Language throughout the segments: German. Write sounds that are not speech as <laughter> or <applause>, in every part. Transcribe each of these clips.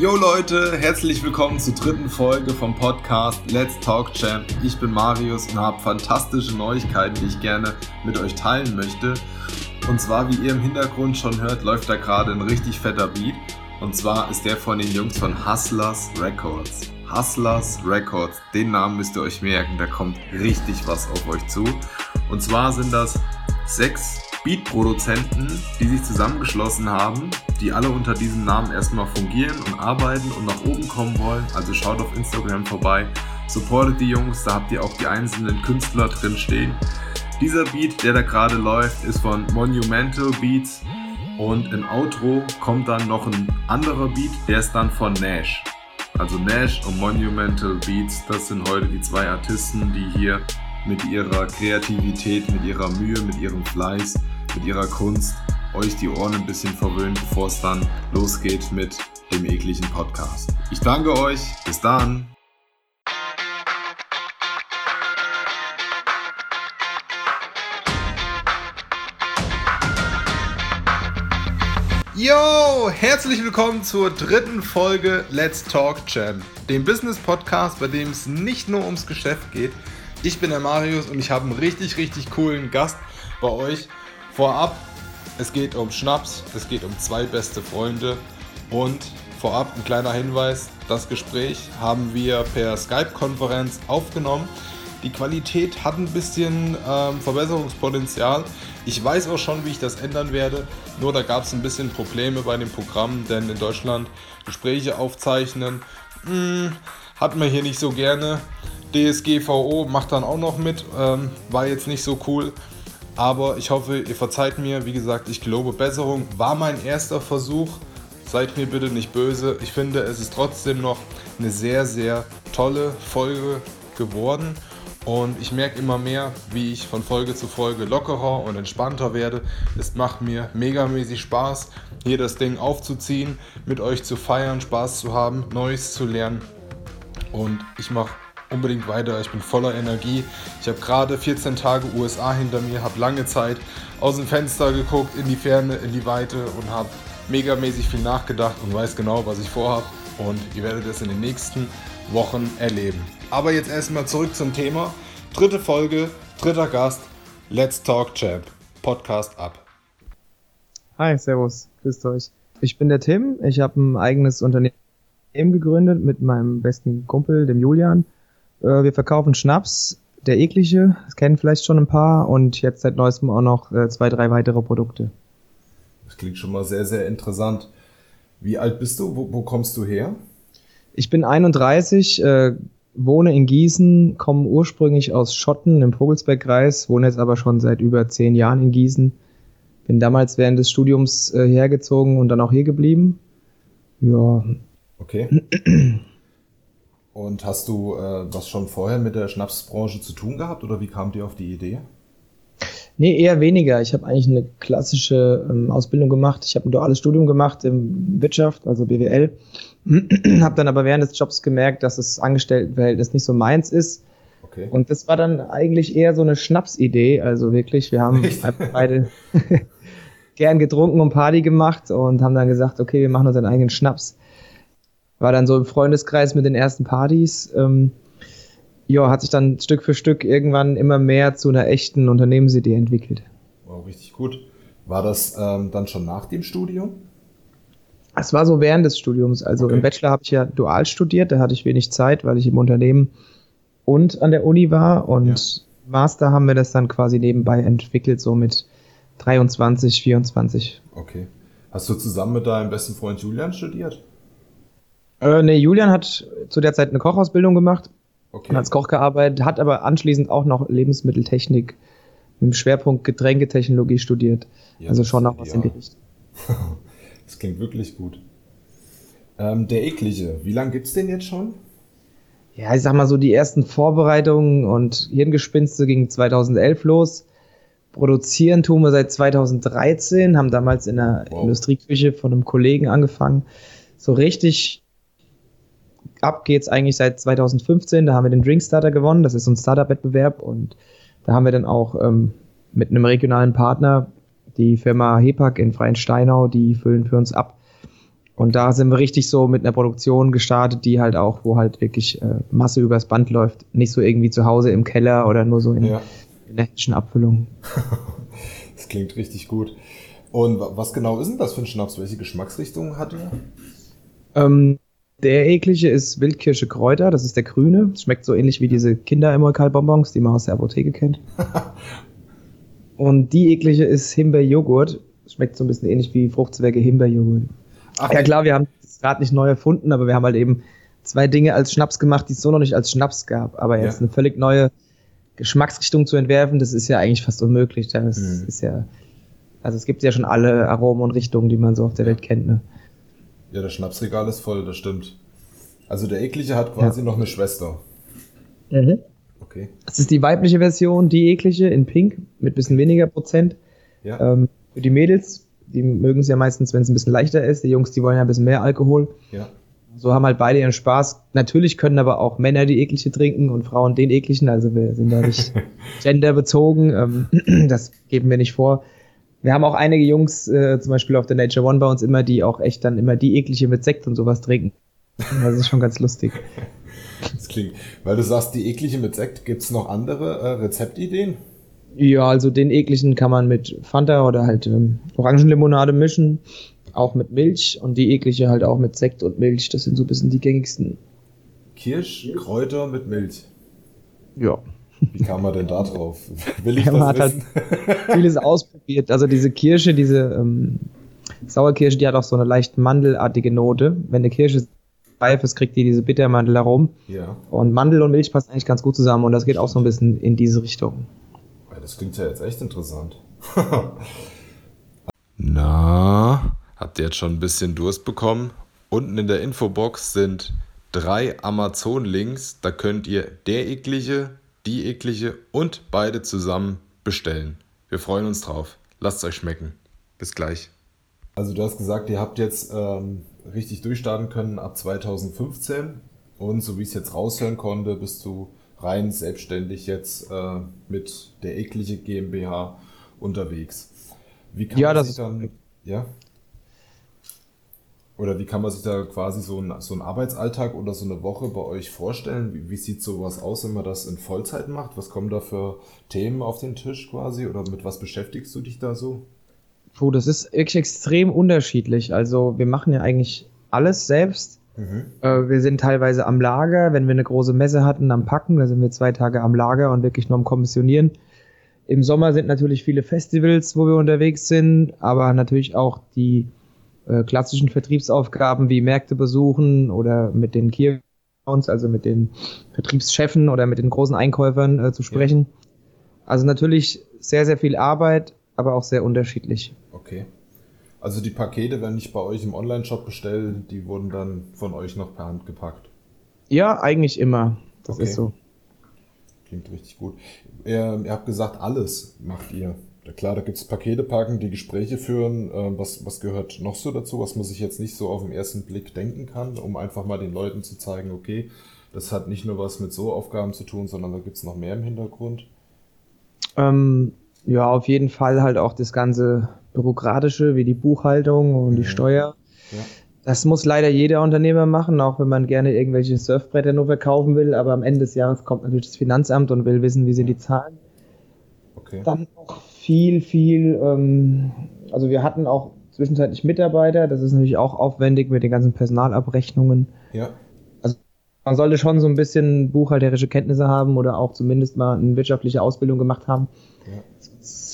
Yo Leute, herzlich willkommen zur dritten Folge vom Podcast Let's Talk Champ. Ich bin Marius und habe fantastische Neuigkeiten, die ich gerne mit euch teilen möchte. Und zwar, wie ihr im Hintergrund schon hört, läuft da gerade ein richtig fetter Beat. Und zwar ist der von den Jungs von Hustlers Records. Hustlers Records, den Namen müsst ihr euch merken, da kommt richtig was auf euch zu. Und zwar sind das sechs Beat-Produzenten, die sich zusammengeschlossen haben, die alle unter diesem Namen erstmal fungieren und arbeiten und nach oben kommen wollen. Also schaut auf Instagram vorbei, supportet die Jungs, da habt ihr auch die einzelnen Künstler drin stehen. Dieser Beat, der da gerade läuft, ist von Monumental Beats und im Outro kommt dann noch ein anderer Beat, der ist dann von Nash. Also Nash und Monumental Beats, das sind heute die zwei Artisten, die hier mit ihrer Kreativität, mit ihrer Mühe, mit ihrem Fleiß, mit ihrer Kunst euch die Ohren ein bisschen verwöhnen, bevor es dann losgeht mit dem ekligen Podcast. Ich danke euch. Bis dann. Yo, herzlich willkommen zur dritten Folge Let's Talk Champ, dem Business Podcast, bei dem es nicht nur ums Geschäft geht, ich bin der Marius und ich habe einen richtig, richtig coolen Gast bei euch. Vorab, es geht um Schnaps, es geht um zwei beste Freunde und vorab ein kleiner Hinweis, das Gespräch haben wir per Skype-Konferenz aufgenommen. Die Qualität hat ein bisschen ähm, Verbesserungspotenzial. Ich weiß auch schon, wie ich das ändern werde. Nur da gab es ein bisschen Probleme bei dem Programm, denn in Deutschland Gespräche aufzeichnen mh, hm, hat man hier nicht so gerne. DSGVO macht dann auch noch mit, ähm, war jetzt nicht so cool. Aber ich hoffe, ihr verzeiht mir. Wie gesagt, ich glaube, Besserung war mein erster Versuch. Seid mir bitte nicht böse. Ich finde, es ist trotzdem noch eine sehr, sehr tolle Folge geworden. Und ich merke immer mehr, wie ich von Folge zu Folge lockerer und entspannter werde. Es macht mir megamäßig Spaß, hier das Ding aufzuziehen, mit euch zu feiern, Spaß zu haben, Neues zu lernen. Und ich mache unbedingt weiter. Ich bin voller Energie. Ich habe gerade 14 Tage USA hinter mir, habe lange Zeit aus dem Fenster geguckt, in die Ferne, in die Weite und habe megamäßig viel nachgedacht und weiß genau, was ich vorhabe. Und ihr werdet es in den nächsten Wochen erleben. Aber jetzt erstmal zurück zum Thema. Dritte Folge, dritter Gast. Let's Talk Champ. Podcast ab. Hi, Servus. Grüßt euch. Ich bin der Tim. Ich habe ein eigenes Unternehmen gegründet mit meinem besten Kumpel, dem Julian. Äh, wir verkaufen Schnaps, der eklige, das kennen vielleicht schon ein paar, und jetzt seit neuestem auch noch äh, zwei, drei weitere Produkte. Das klingt schon mal sehr, sehr interessant. Wie alt bist du? Wo, wo kommst du her? Ich bin 31, äh, wohne in Gießen, komme ursprünglich aus Schotten im Vogelsbergkreis, wohne jetzt aber schon seit über zehn Jahren in Gießen. Bin damals während des Studiums äh, hergezogen und dann auch hier geblieben. Ja. Okay. <clears throat> Und hast du äh, was schon vorher mit der Schnapsbranche zu tun gehabt oder wie kamt ihr auf die Idee? Nee, eher weniger. Ich habe eigentlich eine klassische ähm, Ausbildung gemacht. Ich habe ein duales Studium gemacht in Wirtschaft, also BWL. <clears throat> habe dann aber während des Jobs gemerkt, dass das Angestelltenverhältnis nicht so meins ist. Okay. Und das war dann eigentlich eher so eine Schnapsidee. Also wirklich, wir haben beide <laughs> gern getrunken und Party gemacht und haben dann gesagt, okay, wir machen uns einen eigenen Schnaps war dann so im Freundeskreis mit den ersten Partys. Ähm, ja, hat sich dann Stück für Stück irgendwann immer mehr zu einer echten Unternehmensidee entwickelt. Wow, richtig gut. War das ähm, dann schon nach dem Studium? Es war so während des Studiums. Also okay. im Bachelor habe ich ja dual studiert, da hatte ich wenig Zeit, weil ich im Unternehmen und an der Uni war. Und ja. Master haben wir das dann quasi nebenbei entwickelt, so mit 23, 24. Okay. Hast du zusammen mit deinem besten Freund Julian studiert? Äh, nee, Julian hat zu der Zeit eine Kochausbildung gemacht okay. und als Koch gearbeitet, hat aber anschließend auch noch Lebensmitteltechnik mit dem Schwerpunkt Getränketechnologie studiert. Ja, also schon noch was ja. in die Richtung. <laughs> das klingt wirklich gut. Ähm, der eklige, wie lange gibt's den jetzt schon? Ja, ich sag mal so, die ersten Vorbereitungen und Hirngespinste gingen 2011 los. Produzieren tun wir seit 2013, haben damals in der wow. Industrieküche von einem Kollegen angefangen. So richtig ab geht's eigentlich seit 2015. Da haben wir den Drinkstarter gewonnen. Das ist so ein Startup-Wettbewerb und da haben wir dann auch ähm, mit einem regionalen Partner, die Firma Hepak in Freien Steinau, die füllen für uns ab. Und da sind wir richtig so mit einer Produktion gestartet, die halt auch, wo halt wirklich äh, Masse übers Band läuft. Nicht so irgendwie zu Hause im Keller oder nur so in, ja. in der händischen Abfüllung. <laughs> das klingt richtig gut. Und was genau ist denn das für ein Schnaps? Welche Geschmacksrichtung hat er? Ähm, der eklige ist Wildkirsche Kräuter, das ist der grüne. Schmeckt so ähnlich wie diese Kinder-Emulkalbonbons, die man aus der Apotheke kennt. <laughs> Und die eklige ist Himbeerjoghurt. Schmeckt so ein bisschen ähnlich wie Fruchtzwerge Himbeerjoghurt. Ach, ja klar, wir haben das Rad nicht neu erfunden, aber wir haben halt eben zwei Dinge als Schnaps gemacht, die es so noch nicht als Schnaps gab. Aber jetzt ja. eine völlig neue Geschmacksrichtung zu entwerfen, das ist ja eigentlich fast unmöglich. Das mhm. ist ja, also es gibt ja schon alle Aromen und Richtungen, die man so auf der Welt kennt. Ne? Ja, das Schnapsregal ist voll, das stimmt. Also der eklige hat quasi ja. noch eine Schwester. Mhm. Okay. Das ist die weibliche Version, die eklige in Pink mit bisschen weniger Prozent. Ja. Ähm, für die Mädels die mögen es ja meistens, wenn es ein bisschen leichter ist. Die Jungs, die wollen ja ein bisschen mehr Alkohol. Ja. So haben halt beide ihren Spaß. Natürlich können aber auch Männer die eklige trinken und Frauen den ekligen. Also wir sind da nicht <laughs> genderbezogen. Ähm, <clears throat> das geben wir nicht vor. Wir haben auch einige Jungs, äh, zum Beispiel auf der Nature One bei uns immer, die auch echt dann immer die eklige mit Sekt und sowas trinken. Das ist schon ganz lustig. <laughs> Das klingt, weil du sagst, die eklige mit Sekt, gibt es noch andere äh, Rezeptideen? Ja, also den ekligen kann man mit Fanta oder halt ähm, Orangenlimonade mischen, auch mit Milch und die eklige halt auch mit Sekt und Milch. Das sind so ein bisschen die gängigsten. Kirsch, Kräuter mit Milch. Ja. Wie kam man denn da drauf? <laughs> Will ich ja, man das hat wissen? halt vieles ausprobiert. Also diese Kirsche, diese ähm, Sauerkirsche, die hat auch so eine leicht mandelartige Note. Wenn eine Kirsche reif ist, kriegt die diese Bittermandel herum. Ja. Und Mandel und Milch passen eigentlich ganz gut zusammen und das geht auch so ein bisschen in diese Richtung das klingt ja jetzt echt interessant. <laughs> Na, habt ihr jetzt schon ein bisschen Durst bekommen? Unten in der Infobox sind drei Amazon-Links. Da könnt ihr der eklige, die eklige und beide zusammen bestellen. Wir freuen uns drauf. Lasst es euch schmecken. Bis gleich. Also du hast gesagt, ihr habt jetzt ähm, richtig durchstarten können ab 2015 und so wie ich es jetzt raushören konnte, bist du rein selbstständig jetzt äh, mit der eklige GmbH unterwegs. Wie kann ja, man sich dann, ja? Oder wie kann man sich da quasi so, ein, so einen Arbeitsalltag oder so eine Woche bei euch vorstellen? Wie, wie sieht sowas aus, wenn man das in Vollzeit macht? Was kommen da für Themen auf den Tisch quasi? Oder mit was beschäftigst du dich da so? Puh, das ist wirklich extrem unterschiedlich. Also wir machen ja eigentlich alles selbst. Mhm. Äh, wir sind teilweise am Lager, wenn wir eine große Messe hatten, am Packen, da sind wir zwei Tage am Lager und wirklich nur am Kommissionieren. Im Sommer sind natürlich viele Festivals, wo wir unterwegs sind, aber natürlich auch die äh, klassischen Vertriebsaufgaben wie Märkte besuchen oder mit den Key also mit den Vertriebschefen oder mit den großen Einkäufern äh, zu sprechen. Ja. Also natürlich sehr, sehr viel Arbeit, aber auch sehr unterschiedlich. Okay. Also die Pakete, wenn ich bei euch im Online-Shop bestelle, die wurden dann von euch noch per Hand gepackt? Ja, eigentlich immer. Das okay. ist so. Klingt richtig gut. Ihr, ihr, habt gesagt, alles macht ihr. Klar, da gibt es Pakete packen, die Gespräche führen. Ähm, was, was gehört noch so dazu, was man sich jetzt nicht so auf den ersten Blick denken kann, um einfach mal den Leuten zu zeigen, okay, das hat nicht nur was mit so Aufgaben zu tun, sondern da gibt es noch mehr im Hintergrund? Ähm, ja, auf jeden Fall halt auch das ganze bürokratische wie die Buchhaltung und die mhm. Steuer. Ja. Das muss leider jeder Unternehmer machen, auch wenn man gerne irgendwelche Surfbretter nur verkaufen will. Aber am Ende des Jahres kommt natürlich das Finanzamt und will wissen, wie sie die zahlen. Okay. Dann noch viel, viel. Ähm, also wir hatten auch zwischenzeitlich Mitarbeiter. Das ist natürlich auch aufwendig mit den ganzen Personalabrechnungen. Ja. Also man sollte schon so ein bisschen buchhalterische Kenntnisse haben oder auch zumindest mal eine wirtschaftliche Ausbildung gemacht haben. Ja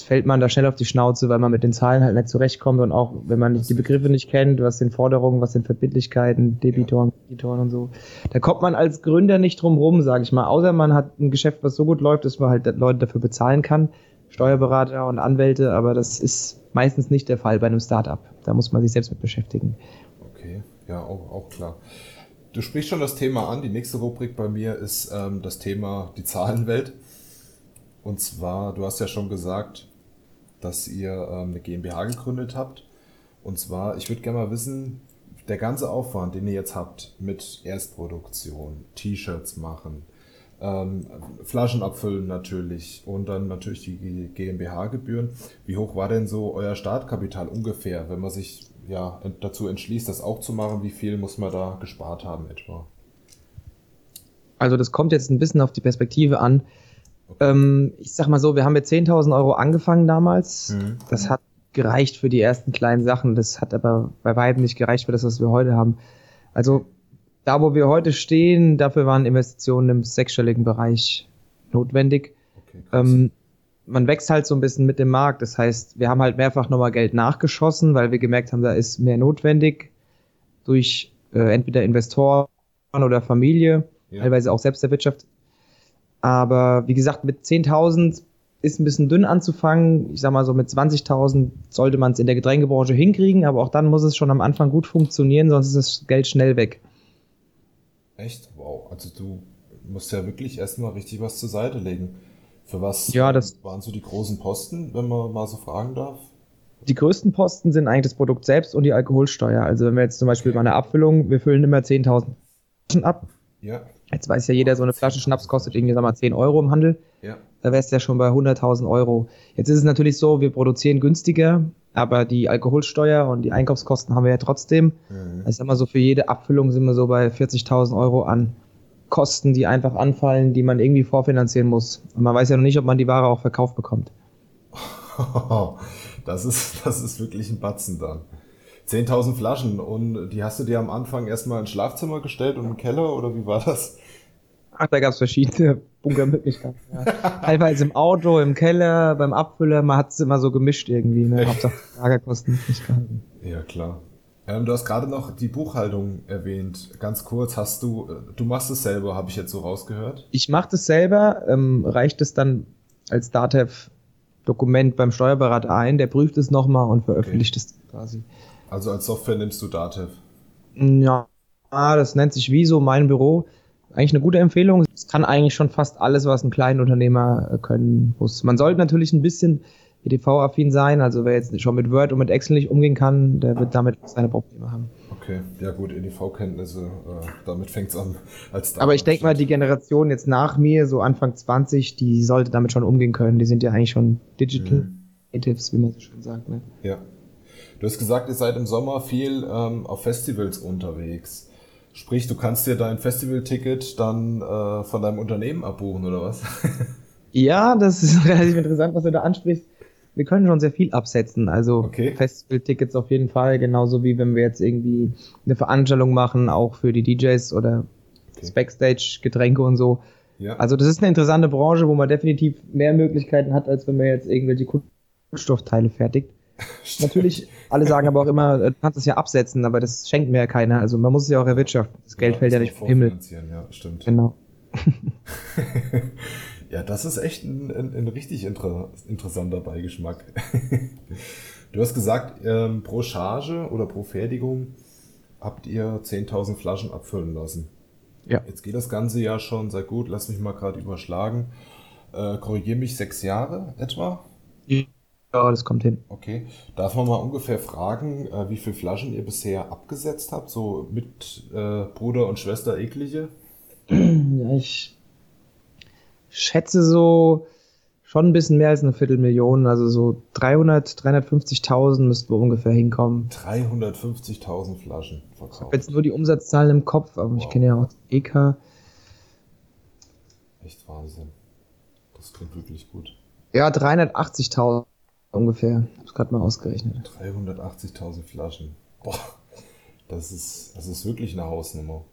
fällt man da schnell auf die Schnauze, weil man mit den Zahlen halt nicht zurechtkommt und auch wenn man die Begriffe nicht kennt, was sind Forderungen, was sind Verbindlichkeiten, Debitoren, Kreditoren und so. Da kommt man als Gründer nicht drum rum, sage ich mal. Außer man hat ein Geschäft, was so gut läuft, dass man halt Leute dafür bezahlen kann, Steuerberater und Anwälte, aber das ist meistens nicht der Fall bei einem Startup. Da muss man sich selbst mit beschäftigen. Okay, ja, auch, auch klar. Du sprichst schon das Thema an. Die nächste Rubrik bei mir ist ähm, das Thema die Zahlenwelt. Und zwar, du hast ja schon gesagt, dass ihr ähm, eine GmbH gegründet habt. Und zwar, ich würde gerne mal wissen, der ganze Aufwand, den ihr jetzt habt mit Erstproduktion, T-Shirts machen, ähm, Flaschen abfüllen natürlich und dann natürlich die GmbH-Gebühren. Wie hoch war denn so euer Startkapital ungefähr, wenn man sich ja, dazu entschließt, das auch zu machen, wie viel muss man da gespart haben etwa? Also das kommt jetzt ein bisschen auf die Perspektive an. Okay. Ähm, ich sag mal so, wir haben mit 10.000 Euro angefangen damals. Mhm. Das hat gereicht für die ersten kleinen Sachen. Das hat aber bei weitem nicht gereicht für das, was wir heute haben. Also da, wo wir heute stehen, dafür waren Investitionen im sechsstelligen Bereich notwendig. Okay, ähm, man wächst halt so ein bisschen mit dem Markt. Das heißt, wir haben halt mehrfach nochmal Geld nachgeschossen, weil wir gemerkt haben, da ist mehr notwendig durch äh, entweder Investoren oder Familie, ja. teilweise auch selbst der Wirtschaft. Aber wie gesagt, mit 10.000 ist ein bisschen dünn anzufangen. Ich sag mal so mit 20.000 sollte man es in der Getränkebranche hinkriegen, aber auch dann muss es schon am Anfang gut funktionieren, sonst ist das Geld schnell weg. Echt? Wow. Also du musst ja wirklich erstmal richtig was zur Seite legen. Für was ja, das waren so die großen Posten, wenn man mal so fragen darf? Die größten Posten sind eigentlich das Produkt selbst und die Alkoholsteuer. Also wenn wir jetzt zum Beispiel okay. bei einer Abfüllung, wir füllen immer 10.000 Flaschen ab. Ja. Jetzt weiß ja jeder, so eine Flasche Schnaps kostet irgendwie, sag mal, 10 Euro im Handel. Ja. Da wärst du ja schon bei 100.000 Euro. Jetzt ist es natürlich so, wir produzieren günstiger, aber die Alkoholsteuer und die Einkaufskosten haben wir ja trotzdem. Mhm. Also sag mal so, für jede Abfüllung sind wir so bei 40.000 Euro an Kosten, die einfach anfallen, die man irgendwie vorfinanzieren muss. Und man weiß ja noch nicht, ob man die Ware auch verkauft bekommt. <laughs> Das ist, das ist wirklich ein Batzen dann. 10.000 Flaschen und die hast du dir am Anfang erstmal ins Schlafzimmer gestellt und im Keller oder wie war das? Ach, da gab es verschiedene Bunkermöglichkeiten. Ja. Teilweise im Auto, im Keller, beim Abfüller, man hat es immer so gemischt irgendwie. Ne? Hauptsache Lagerkosten nicht gehalten. Ja, klar. Ähm, du hast gerade noch die Buchhaltung erwähnt. Ganz kurz, hast du, äh, du machst es selber, habe ich jetzt so rausgehört? Ich mache das selber, ähm, reicht es dann als DATEV-Dokument beim Steuerberater ein, der prüft es nochmal und veröffentlicht okay. es quasi. Also als Software nimmst du DATEV? Ja, das nennt sich Wieso, mein Büro. Eigentlich eine gute Empfehlung. Es kann eigentlich schon fast alles, was ein kleiner Unternehmer äh, können muss. Man sollte natürlich ein bisschen EDV-affin sein. Also wer jetzt schon mit Word und mit Excel nicht umgehen kann, der wird damit seine Probleme haben. Okay, ja gut, EDV-Kenntnisse, äh, damit fängt es an. Aber ich denke mal, die Generation jetzt nach mir, so Anfang 20, die sollte damit schon umgehen können. Die sind ja eigentlich schon Digital mhm. Natives, wie man so schön sagt. Ne? Ja. Du hast gesagt, ihr seid im Sommer viel ähm, auf Festivals unterwegs. Sprich, du kannst dir dein Festivalticket dann äh, von deinem Unternehmen abbuchen, oder was? <laughs> ja, das ist <laughs> relativ interessant, was du da ansprichst wir können schon sehr viel absetzen. Also okay. Festival-Tickets auf jeden Fall, genauso wie wenn wir jetzt irgendwie eine Veranstaltung machen, auch für die DJs oder okay. Backstage, Getränke und so. Ja. Also das ist eine interessante Branche, wo man definitiv mehr Möglichkeiten hat, als wenn man jetzt irgendwelche Kunststoffteile fertigt. <laughs> Natürlich, alle sagen aber auch immer, du kannst es ja absetzen, aber das schenkt mir ja keiner. Also man muss es ja auch erwirtschaften. Das Geld ja, fällt ja nicht vom Himmel. Ja, stimmt. Genau. <laughs> Ja, das ist echt ein, ein, ein richtig inter, interessanter Beigeschmack. <laughs> du hast gesagt, ähm, pro Charge oder pro Fertigung habt ihr 10.000 Flaschen abfüllen lassen. Ja. Jetzt geht das Ganze ja schon, sehr gut, lass mich mal gerade überschlagen. Äh, Korrigiere mich, sechs Jahre etwa? Ja, das kommt hin. Okay. Darf man mal ungefähr fragen, äh, wie viele Flaschen ihr bisher abgesetzt habt? So mit äh, Bruder und Schwester eklige? <clears throat> Ja, ich schätze so schon ein bisschen mehr als eine Viertelmillion, also so 300, 350.000 müssten wir ungefähr hinkommen. 350.000 Flaschen verkauft. Ich habe jetzt nur die Umsatzzahlen im Kopf, aber wow. ich kenne ja auch EK. Echt Wahnsinn. Das klingt wirklich gut. Ja, 380.000 ungefähr. Ich habe es gerade mal ausgerechnet. 380.000 Flaschen. Boah, das ist, das ist wirklich eine Hausnummer.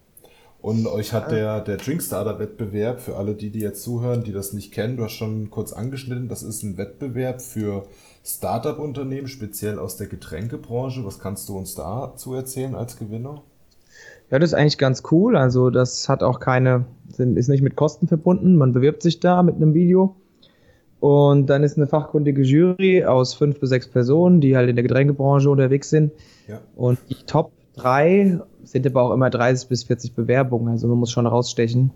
Und euch hat der, der Drinkstarter-Wettbewerb, für alle die, die jetzt zuhören, die das nicht kennen, du hast schon kurz angeschnitten, das ist ein Wettbewerb für Startup-Unternehmen, speziell aus der Getränkebranche. Was kannst du uns dazu erzählen als Gewinner? Ja, das ist eigentlich ganz cool. Also das hat auch keine, ist nicht mit Kosten verbunden. Man bewirbt sich da mit einem Video. Und dann ist eine fachkundige Jury aus fünf bis sechs Personen, die halt in der Getränkebranche unterwegs sind. Ja. Und die Top drei sind aber auch immer 30 bis 40 Bewerbungen, also man muss schon rausstechen.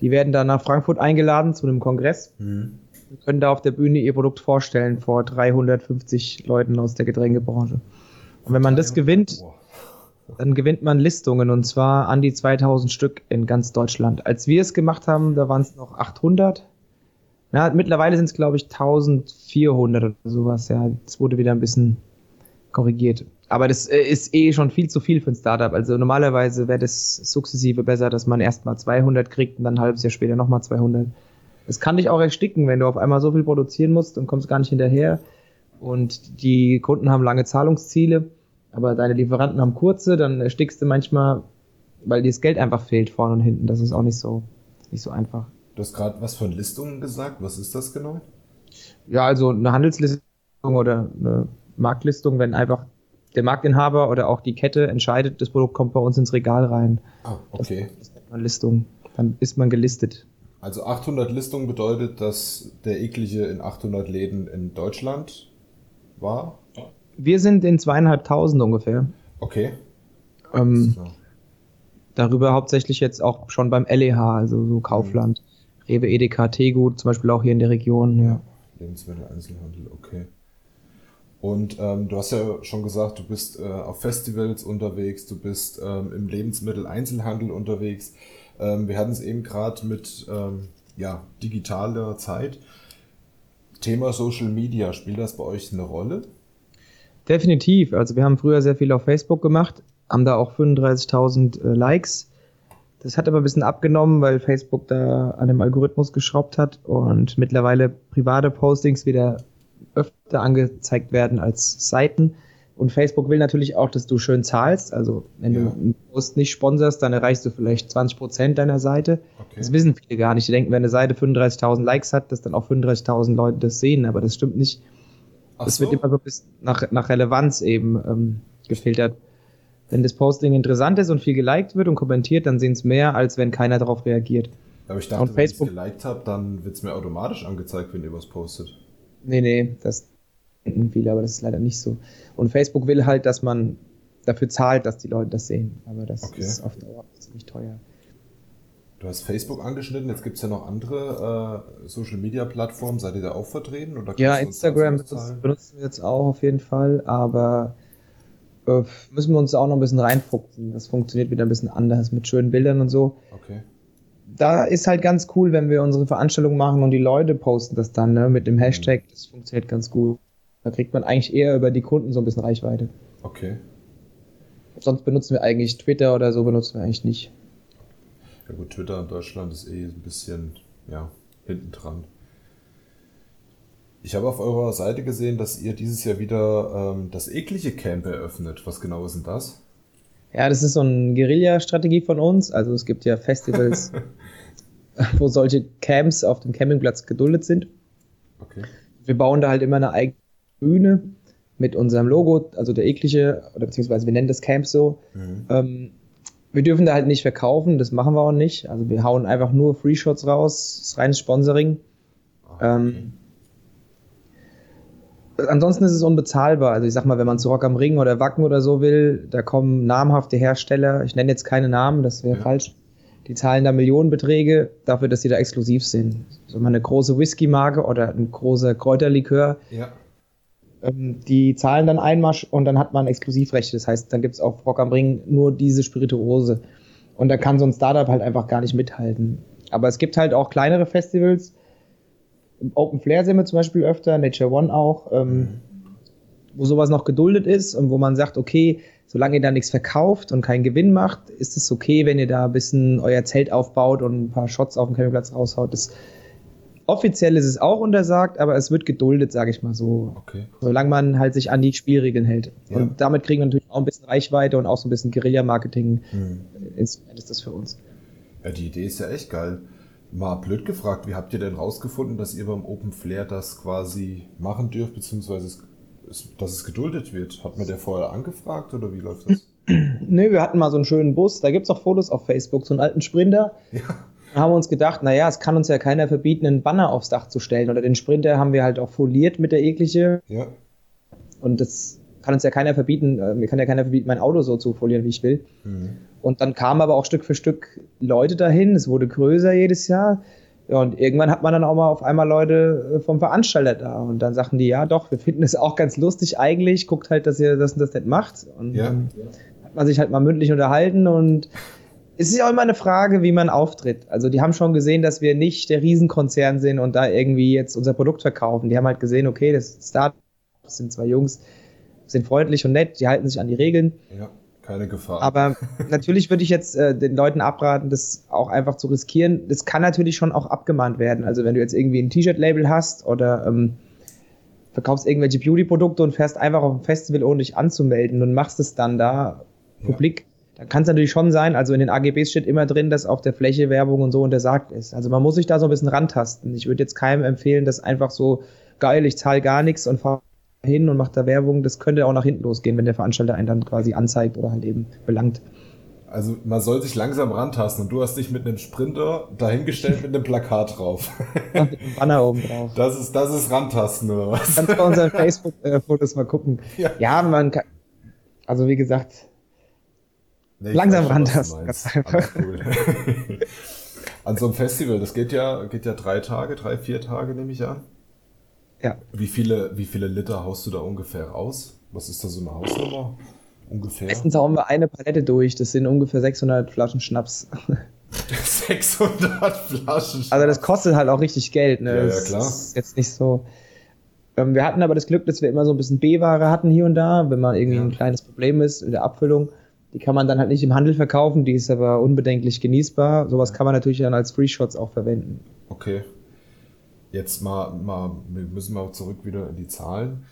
Die werden dann nach Frankfurt eingeladen zu einem Kongress. Mhm. Wir können da auf der Bühne ihr Produkt vorstellen vor 350 Leuten aus der Getränkebranche. Und wenn man das gewinnt, dann gewinnt man Listungen und zwar an die 2000 Stück in ganz Deutschland. Als wir es gemacht haben, da waren es noch 800. Ja, mittlerweile sind es glaube ich 1400 oder sowas. Ja, es wurde wieder ein bisschen korrigiert. aber das äh, ist eh schon viel zu viel für ein Startup. Also normalerweise wäre das sukzessive besser, dass man erst mal 200 kriegt und dann ein halbes Jahr später nochmal 200. Es kann dich auch ersticken, wenn du auf einmal so viel produzieren musst und kommst gar nicht hinterher. Und die Kunden haben lange Zahlungsziele, aber deine Lieferanten haben kurze, dann erstickst du manchmal, weil dir das Geld einfach fehlt vorne und hinten. Das ist auch nicht so, nicht so einfach. Du hast gerade was von Listungen gesagt. Was ist das genau? Ja, also eine Handelslistung oder eine Marktlistung, wenn einfach der Marktinhaber oder auch die Kette entscheidet, das Produkt kommt bei uns ins Regal rein. Ah, okay. Das ist eine Listung. Dann ist man gelistet. Also 800 Listungen bedeutet, dass der eklige in 800 Läden in Deutschland war? Wir sind in zweieinhalbtausend ungefähr. Okay. Ähm, darüber hauptsächlich jetzt auch schon beim LEH, also so Kaufland. Rewe, Edeka, Tegut, zum Beispiel auch hier in der Region. Ja. Lebensmittel-Einzelhandel, okay. Und ähm, du hast ja schon gesagt, du bist äh, auf Festivals unterwegs, du bist ähm, im Lebensmittel-Einzelhandel unterwegs. Ähm, wir hatten es eben gerade mit ähm, ja, digitaler Zeit. Thema Social Media, spielt das bei euch eine Rolle? Definitiv. Also wir haben früher sehr viel auf Facebook gemacht, haben da auch 35.000 äh, Likes. Das hat aber ein bisschen abgenommen, weil Facebook da an dem Algorithmus geschraubt hat und mittlerweile private Postings wieder öfter angezeigt werden als Seiten. Und Facebook will natürlich auch, dass du schön zahlst. Also wenn ja. du einen Post nicht sponsorst, dann erreichst du vielleicht 20 Prozent deiner Seite. Okay. Das wissen viele gar nicht. Die denken, wenn eine Seite 35.000 Likes hat, dass dann auch 35.000 Leute das sehen. Aber das stimmt nicht. Ach das so? wird immer so ein bisschen nach, nach Relevanz eben ähm, gefiltert. Wenn das Posting interessant ist und viel geliked wird und kommentiert, dann sehen es mehr, als wenn keiner darauf reagiert. Aber ich dachte, und wenn ich es geliked habe, dann wird es mir automatisch angezeigt, wenn ihr was postet. Nee, nee, das denken viele, aber das ist leider nicht so. Und Facebook will halt, dass man dafür zahlt, dass die Leute das sehen. Aber das okay. ist auf Dauer ziemlich teuer. Du hast Facebook angeschnitten, jetzt gibt es ja noch andere äh, Social Media Plattformen. Seid ihr da auch vertreten? Oder ja, Instagram benutzen wir jetzt auch auf jeden Fall, aber äh, müssen wir uns auch noch ein bisschen reinfuchsen. Das funktioniert wieder ein bisschen anders mit schönen Bildern und so. Okay da ist halt ganz cool, wenn wir unsere Veranstaltung machen und die Leute posten das dann ne, mit dem mhm. Hashtag. Das funktioniert ganz gut. Da kriegt man eigentlich eher über die Kunden so ein bisschen Reichweite. Okay. Sonst benutzen wir eigentlich Twitter oder so benutzen wir eigentlich nicht. Ja gut, Twitter in Deutschland ist eh ein bisschen, ja, hinten dran. Ich habe auf eurer Seite gesehen, dass ihr dieses Jahr wieder ähm, das eklige Camp eröffnet. Was genau ist denn das? Ja, das ist so eine Guerilla-Strategie von uns. Also es gibt ja Festivals, <laughs> wo solche Camps auf dem Campingplatz geduldet sind. Okay. Wir bauen da halt immer eine eigene Bühne mit unserem Logo, also der eklige, oder beziehungsweise wir nennen das Camp so. Mhm. Ähm, wir dürfen da halt nicht verkaufen, das machen wir auch nicht. Also wir hauen einfach nur Free Shots raus, das ist reines Sponsoring. Ah, okay. ähm, ansonsten ist es unbezahlbar. Also ich sag mal, wenn man zu Rock am Ring oder Wacken oder so will, da kommen namhafte Hersteller, ich nenne jetzt keine Namen, das wäre ja. falsch, die zahlen da Millionenbeträge dafür, dass sie da exklusiv sind. So mal eine große Whisky-Marke oder ein großer Kräuterlikör. Ja. Ähm, die zahlen dann Einmarsch und dann hat man Exklusivrechte. Das heißt, dann gibt es auf Rock am Ring nur diese Spirituose. Und da kann so ein Startup halt einfach gar nicht mithalten. Aber es gibt halt auch kleinere Festivals, Open Flair sehen wir zum Beispiel öfter, Nature One auch, ähm, wo sowas noch geduldet ist und wo man sagt, okay, solange ihr da nichts verkauft und keinen Gewinn macht, ist es okay, wenn ihr da ein bisschen euer Zelt aufbaut und ein paar Shots auf dem Campingplatz raushaut. Das, offiziell ist es auch untersagt, aber es wird geduldet, sage ich mal so. Okay. Solange man halt sich an die Spielregeln hält. Ja. Und damit kriegen wir natürlich auch ein bisschen Reichweite und auch so ein bisschen Guerilla-Marketing-Instrument mhm. ist das für uns. Ja, die Idee ist ja echt geil. Mal blöd gefragt, wie habt ihr denn rausgefunden, dass ihr beim Open Flair das quasi machen dürft, beziehungsweise dass es geduldet wird? Hat mir der vorher angefragt oder wie läuft das? <clears throat> Nö, wir hatten mal so einen schönen Bus, da gibt es auch Fotos auf Facebook, so einen alten Sprinter. Ja. Da haben wir uns gedacht, naja, es kann uns ja keiner verbieten, einen Banner aufs Dach zu stellen. Oder den Sprinter haben wir halt auch foliert mit der eklige. Ja. Und das kann uns ja keiner verbieten, äh, mir kann ja keiner verbieten, mein Auto so zu folieren, wie ich will. Mhm. Und dann kamen aber auch Stück für Stück Leute dahin. Es wurde größer jedes Jahr. Ja, und irgendwann hat man dann auch mal auf einmal Leute äh, vom Veranstalter da. Und dann sagten die, ja doch, wir finden es auch ganz lustig eigentlich. Guckt halt, dass ihr das und das nicht macht. Und ja. dann hat man sich halt mal mündlich unterhalten und es ist ja auch immer eine Frage, wie man auftritt. Also die haben schon gesehen, dass wir nicht der Riesenkonzern sind und da irgendwie jetzt unser Produkt verkaufen. Die haben halt gesehen, okay, das Start sind zwei Jungs, sind freundlich und nett, die halten sich an die Regeln. Ja, keine Gefahr. Aber <laughs> natürlich würde ich jetzt äh, den Leuten abraten, das auch einfach zu riskieren. Das kann natürlich schon auch abgemahnt werden. Also wenn du jetzt irgendwie ein T-Shirt-Label hast oder ähm, verkaufst irgendwelche Beauty-Produkte und fährst einfach auf ein Festival, ohne dich anzumelden und machst es dann da ja. publik, dann kann es natürlich schon sein, also in den AGBs steht immer drin, dass auf der Fläche Werbung und so untersagt ist. Also man muss sich da so ein bisschen rantasten. Ich würde jetzt keinem empfehlen, das einfach so geil, ich zahle gar nichts und fahre hin und mache da Werbung. Das könnte auch nach hinten losgehen, wenn der Veranstalter einen dann quasi anzeigt oder halt eben belangt. Also man soll sich langsam rantasten und du hast dich mit einem Sprinter dahingestellt mit einem Plakat drauf. <laughs> mit einem Banner oben drauf. Das ist, das ist Rantasten oder was? Kannst bei unseren <laughs> Facebook-Fotos mal gucken. Ja. ja, man kann, also wie gesagt, nee, langsam rantasten. Ganz einfach. Cool. <laughs> An so einem Festival, das geht ja, geht ja drei Tage, drei, vier Tage nehme ich an. Ja. Wie viele, wie viele Liter haust du da ungefähr raus? Was ist da so eine Hausnummer? Ungefähr? Meistens hauen wir eine Palette durch. Das sind ungefähr 600 Flaschen Schnaps. <laughs> 600 Flaschen Schnaps. Also das kostet halt auch richtig Geld. Ne? Ja, ja, klar. Das ist jetzt nicht so. Ähm, wir hatten aber das Glück, dass wir immer so ein bisschen B-Ware hatten hier und da, wenn mal irgendwie ja. ein kleines Problem ist in der Abfüllung. Die kann man dann halt nicht im Handel verkaufen, die ist aber unbedenklich genießbar. Sowas kann man natürlich dann als Free Shots auch verwenden. Okay. Jetzt mal, mal, wir müssen auch zurück wieder in die Zahlen.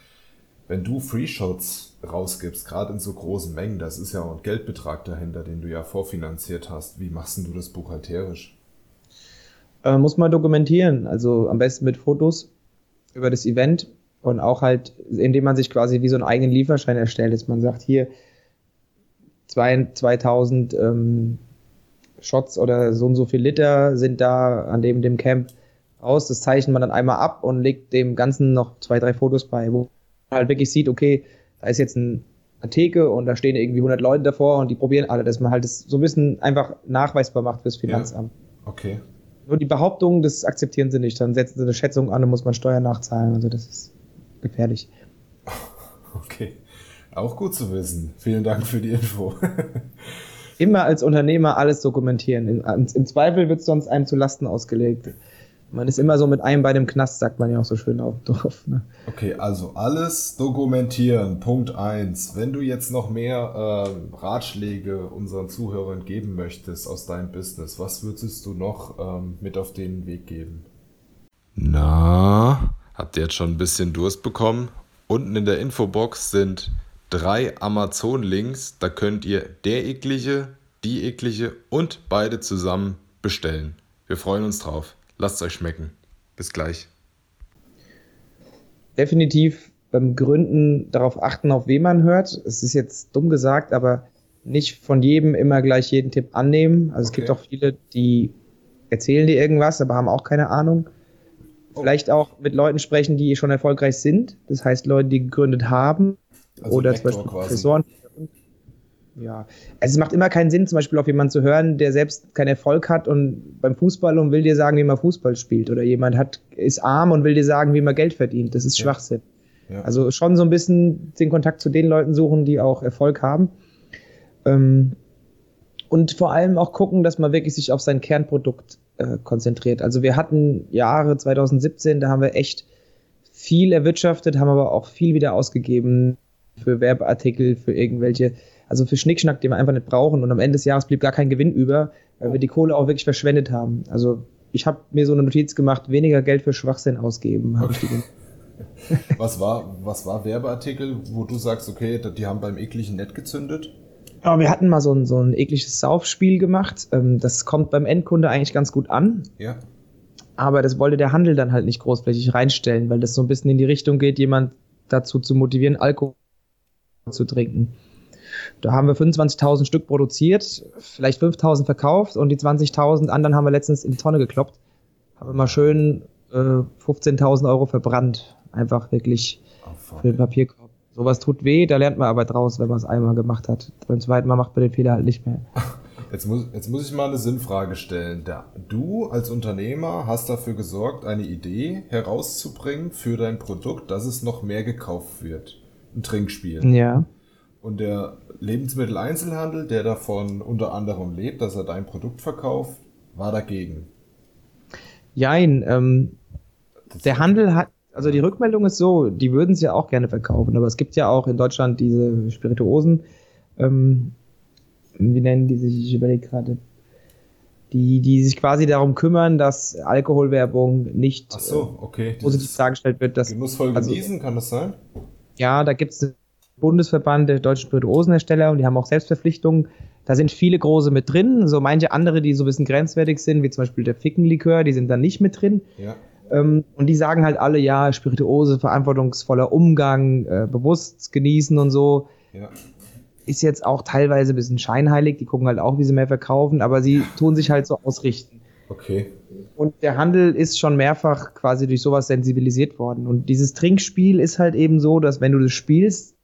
Wenn du Free Shots rausgibst, gerade in so großen Mengen, das ist ja auch ein Geldbetrag dahinter, den du ja vorfinanziert hast. Wie machst du das buchhalterisch? Äh, muss man dokumentieren, also am besten mit Fotos über das Event und auch halt, indem man sich quasi wie so einen eigenen Lieferschein erstellt, dass man sagt, hier zwei, 2000 ähm, Shots oder so und so viel Liter sind da an dem, dem Camp aus. Das zeichnet man dann einmal ab und legt dem Ganzen noch zwei, drei Fotos bei, wo man halt wirklich sieht, okay, da ist jetzt ein, eine Theke und da stehen irgendwie 100 Leute davor und die probieren alle, dass man halt das so ein bisschen einfach nachweisbar macht fürs Finanzamt. Ja. Okay. Nur die Behauptung, das akzeptieren sie nicht. Dann setzen sie eine Schätzung an und muss man Steuern nachzahlen. Also das ist gefährlich. <laughs> Okay. Auch gut zu wissen. Vielen Dank für die Info. <laughs> Immer als Unternehmer alles dokumentieren. Im, im Zweifel wird es sonst einem zu Lasten ausgelegt. Man ist immer so mit einem bei dem Knast, sagt man ja auch so schön auf Dorf. Ne? Okay, also alles dokumentieren. Punkt eins. Wenn du jetzt noch mehr äh, Ratschläge unseren Zuhörern geben möchtest aus deinem Business, was würdest du noch ähm, mit auf den Weg geben? Na, habt ihr jetzt schon ein bisschen Durst bekommen? Unten in der Infobox sind drei Amazon-Links. Da könnt ihr der eklige, die eklige und beide zusammen bestellen. Wir freuen uns drauf. Lasst es euch schmecken. Bis gleich. Definitiv beim Gründen darauf achten, auf wen man hört. Es ist jetzt dumm gesagt, aber nicht von jedem immer gleich jeden Tipp annehmen. Also okay. es gibt auch viele, die erzählen dir irgendwas, aber haben auch keine Ahnung. Oh. Vielleicht auch mit Leuten sprechen, die schon erfolgreich sind. Das heißt, Leute, die gegründet haben. Also oder zum Beispiel Professoren, ja, also es macht immer keinen Sinn, zum Beispiel auf jemanden zu hören, der selbst keinen Erfolg hat und beim Fußball und will dir sagen, wie man Fußball spielt. Oder jemand hat, ist arm und will dir sagen, wie man Geld verdient. Das ist ja. Schwachsinn. Ja. Also schon so ein bisschen den Kontakt zu den Leuten suchen, die auch Erfolg haben. Ähm, und vor allem auch gucken, dass man wirklich sich auf sein Kernprodukt äh, konzentriert. Also wir hatten Jahre 2017, da haben wir echt viel erwirtschaftet, haben aber auch viel wieder ausgegeben für Werbeartikel, für irgendwelche also für Schnickschnack, den wir einfach nicht brauchen. Und am Ende des Jahres blieb gar kein Gewinn über, weil wir die Kohle auch wirklich verschwendet haben. Also ich habe mir so eine Notiz gemacht, weniger Geld für Schwachsinn ausgeben. Okay. <laughs> was, war, was war Werbeartikel, wo du sagst, okay, die haben beim ekligen Net gezündet? Ja, wir hatten mal so ein, so ein ekliges Saufspiel gemacht. Ähm, das kommt beim Endkunde eigentlich ganz gut an. Ja. Aber das wollte der Handel dann halt nicht großflächig reinstellen, weil das so ein bisschen in die Richtung geht, jemand dazu zu motivieren, Alkohol zu trinken. Da haben wir 25.000 Stück produziert, vielleicht 5.000 verkauft und die 20.000 anderen haben wir letztens in die Tonne gekloppt. Haben wir mal schön äh, 15.000 Euro verbrannt. Einfach wirklich oh, für den Papierkorb. Sowas tut weh, da lernt man aber draus, wenn man es einmal gemacht hat. Beim zweiten Mal macht man den Fehler halt nicht mehr. <laughs> Jetzt muss, jetzt muss ich mal eine Sinnfrage stellen. Du als Unternehmer hast dafür gesorgt, eine Idee herauszubringen für dein Produkt, dass es noch mehr gekauft wird. Ein Trinkspiel. Ja. Und der Lebensmitteleinzelhandel, der davon unter anderem lebt, dass er dein Produkt verkauft, war dagegen. Jein, ähm, der Handel hat, Also die Rückmeldung ist so, die würden es ja auch gerne verkaufen, aber es gibt ja auch in Deutschland diese Spirituosen, ähm, wie nennen die sich, ich überlege gerade, die, die sich quasi darum kümmern, dass Alkoholwerbung nicht Ach so, okay. äh, positiv dargestellt wird. Dass, Genussvoll also- genießen, kann das sein? Ja, da gibt es Bundesverband der deutschen Spirituosenhersteller und die haben auch Selbstverpflichtungen. Da sind viele große mit drin, so manche andere, die so ein bisschen grenzwertig sind, wie zum Beispiel der Fickenlikör, die sind da nicht mit drin. Ja. Ähm, und die sagen halt alle, ja, Spirituose, verantwortungsvoller Umgang, äh, bewusst genießen und so. Ja. Ist jetzt auch teilweise ein bisschen scheinheilig, die gucken halt auch, wie sie mehr verkaufen, aber sie tun sich halt so ausrichten. Okay. Und der Handel ist schon mehrfach quasi durch sowas sensibilisiert worden. Und dieses Trinkspiel ist halt eben so, dass wenn du das spielst,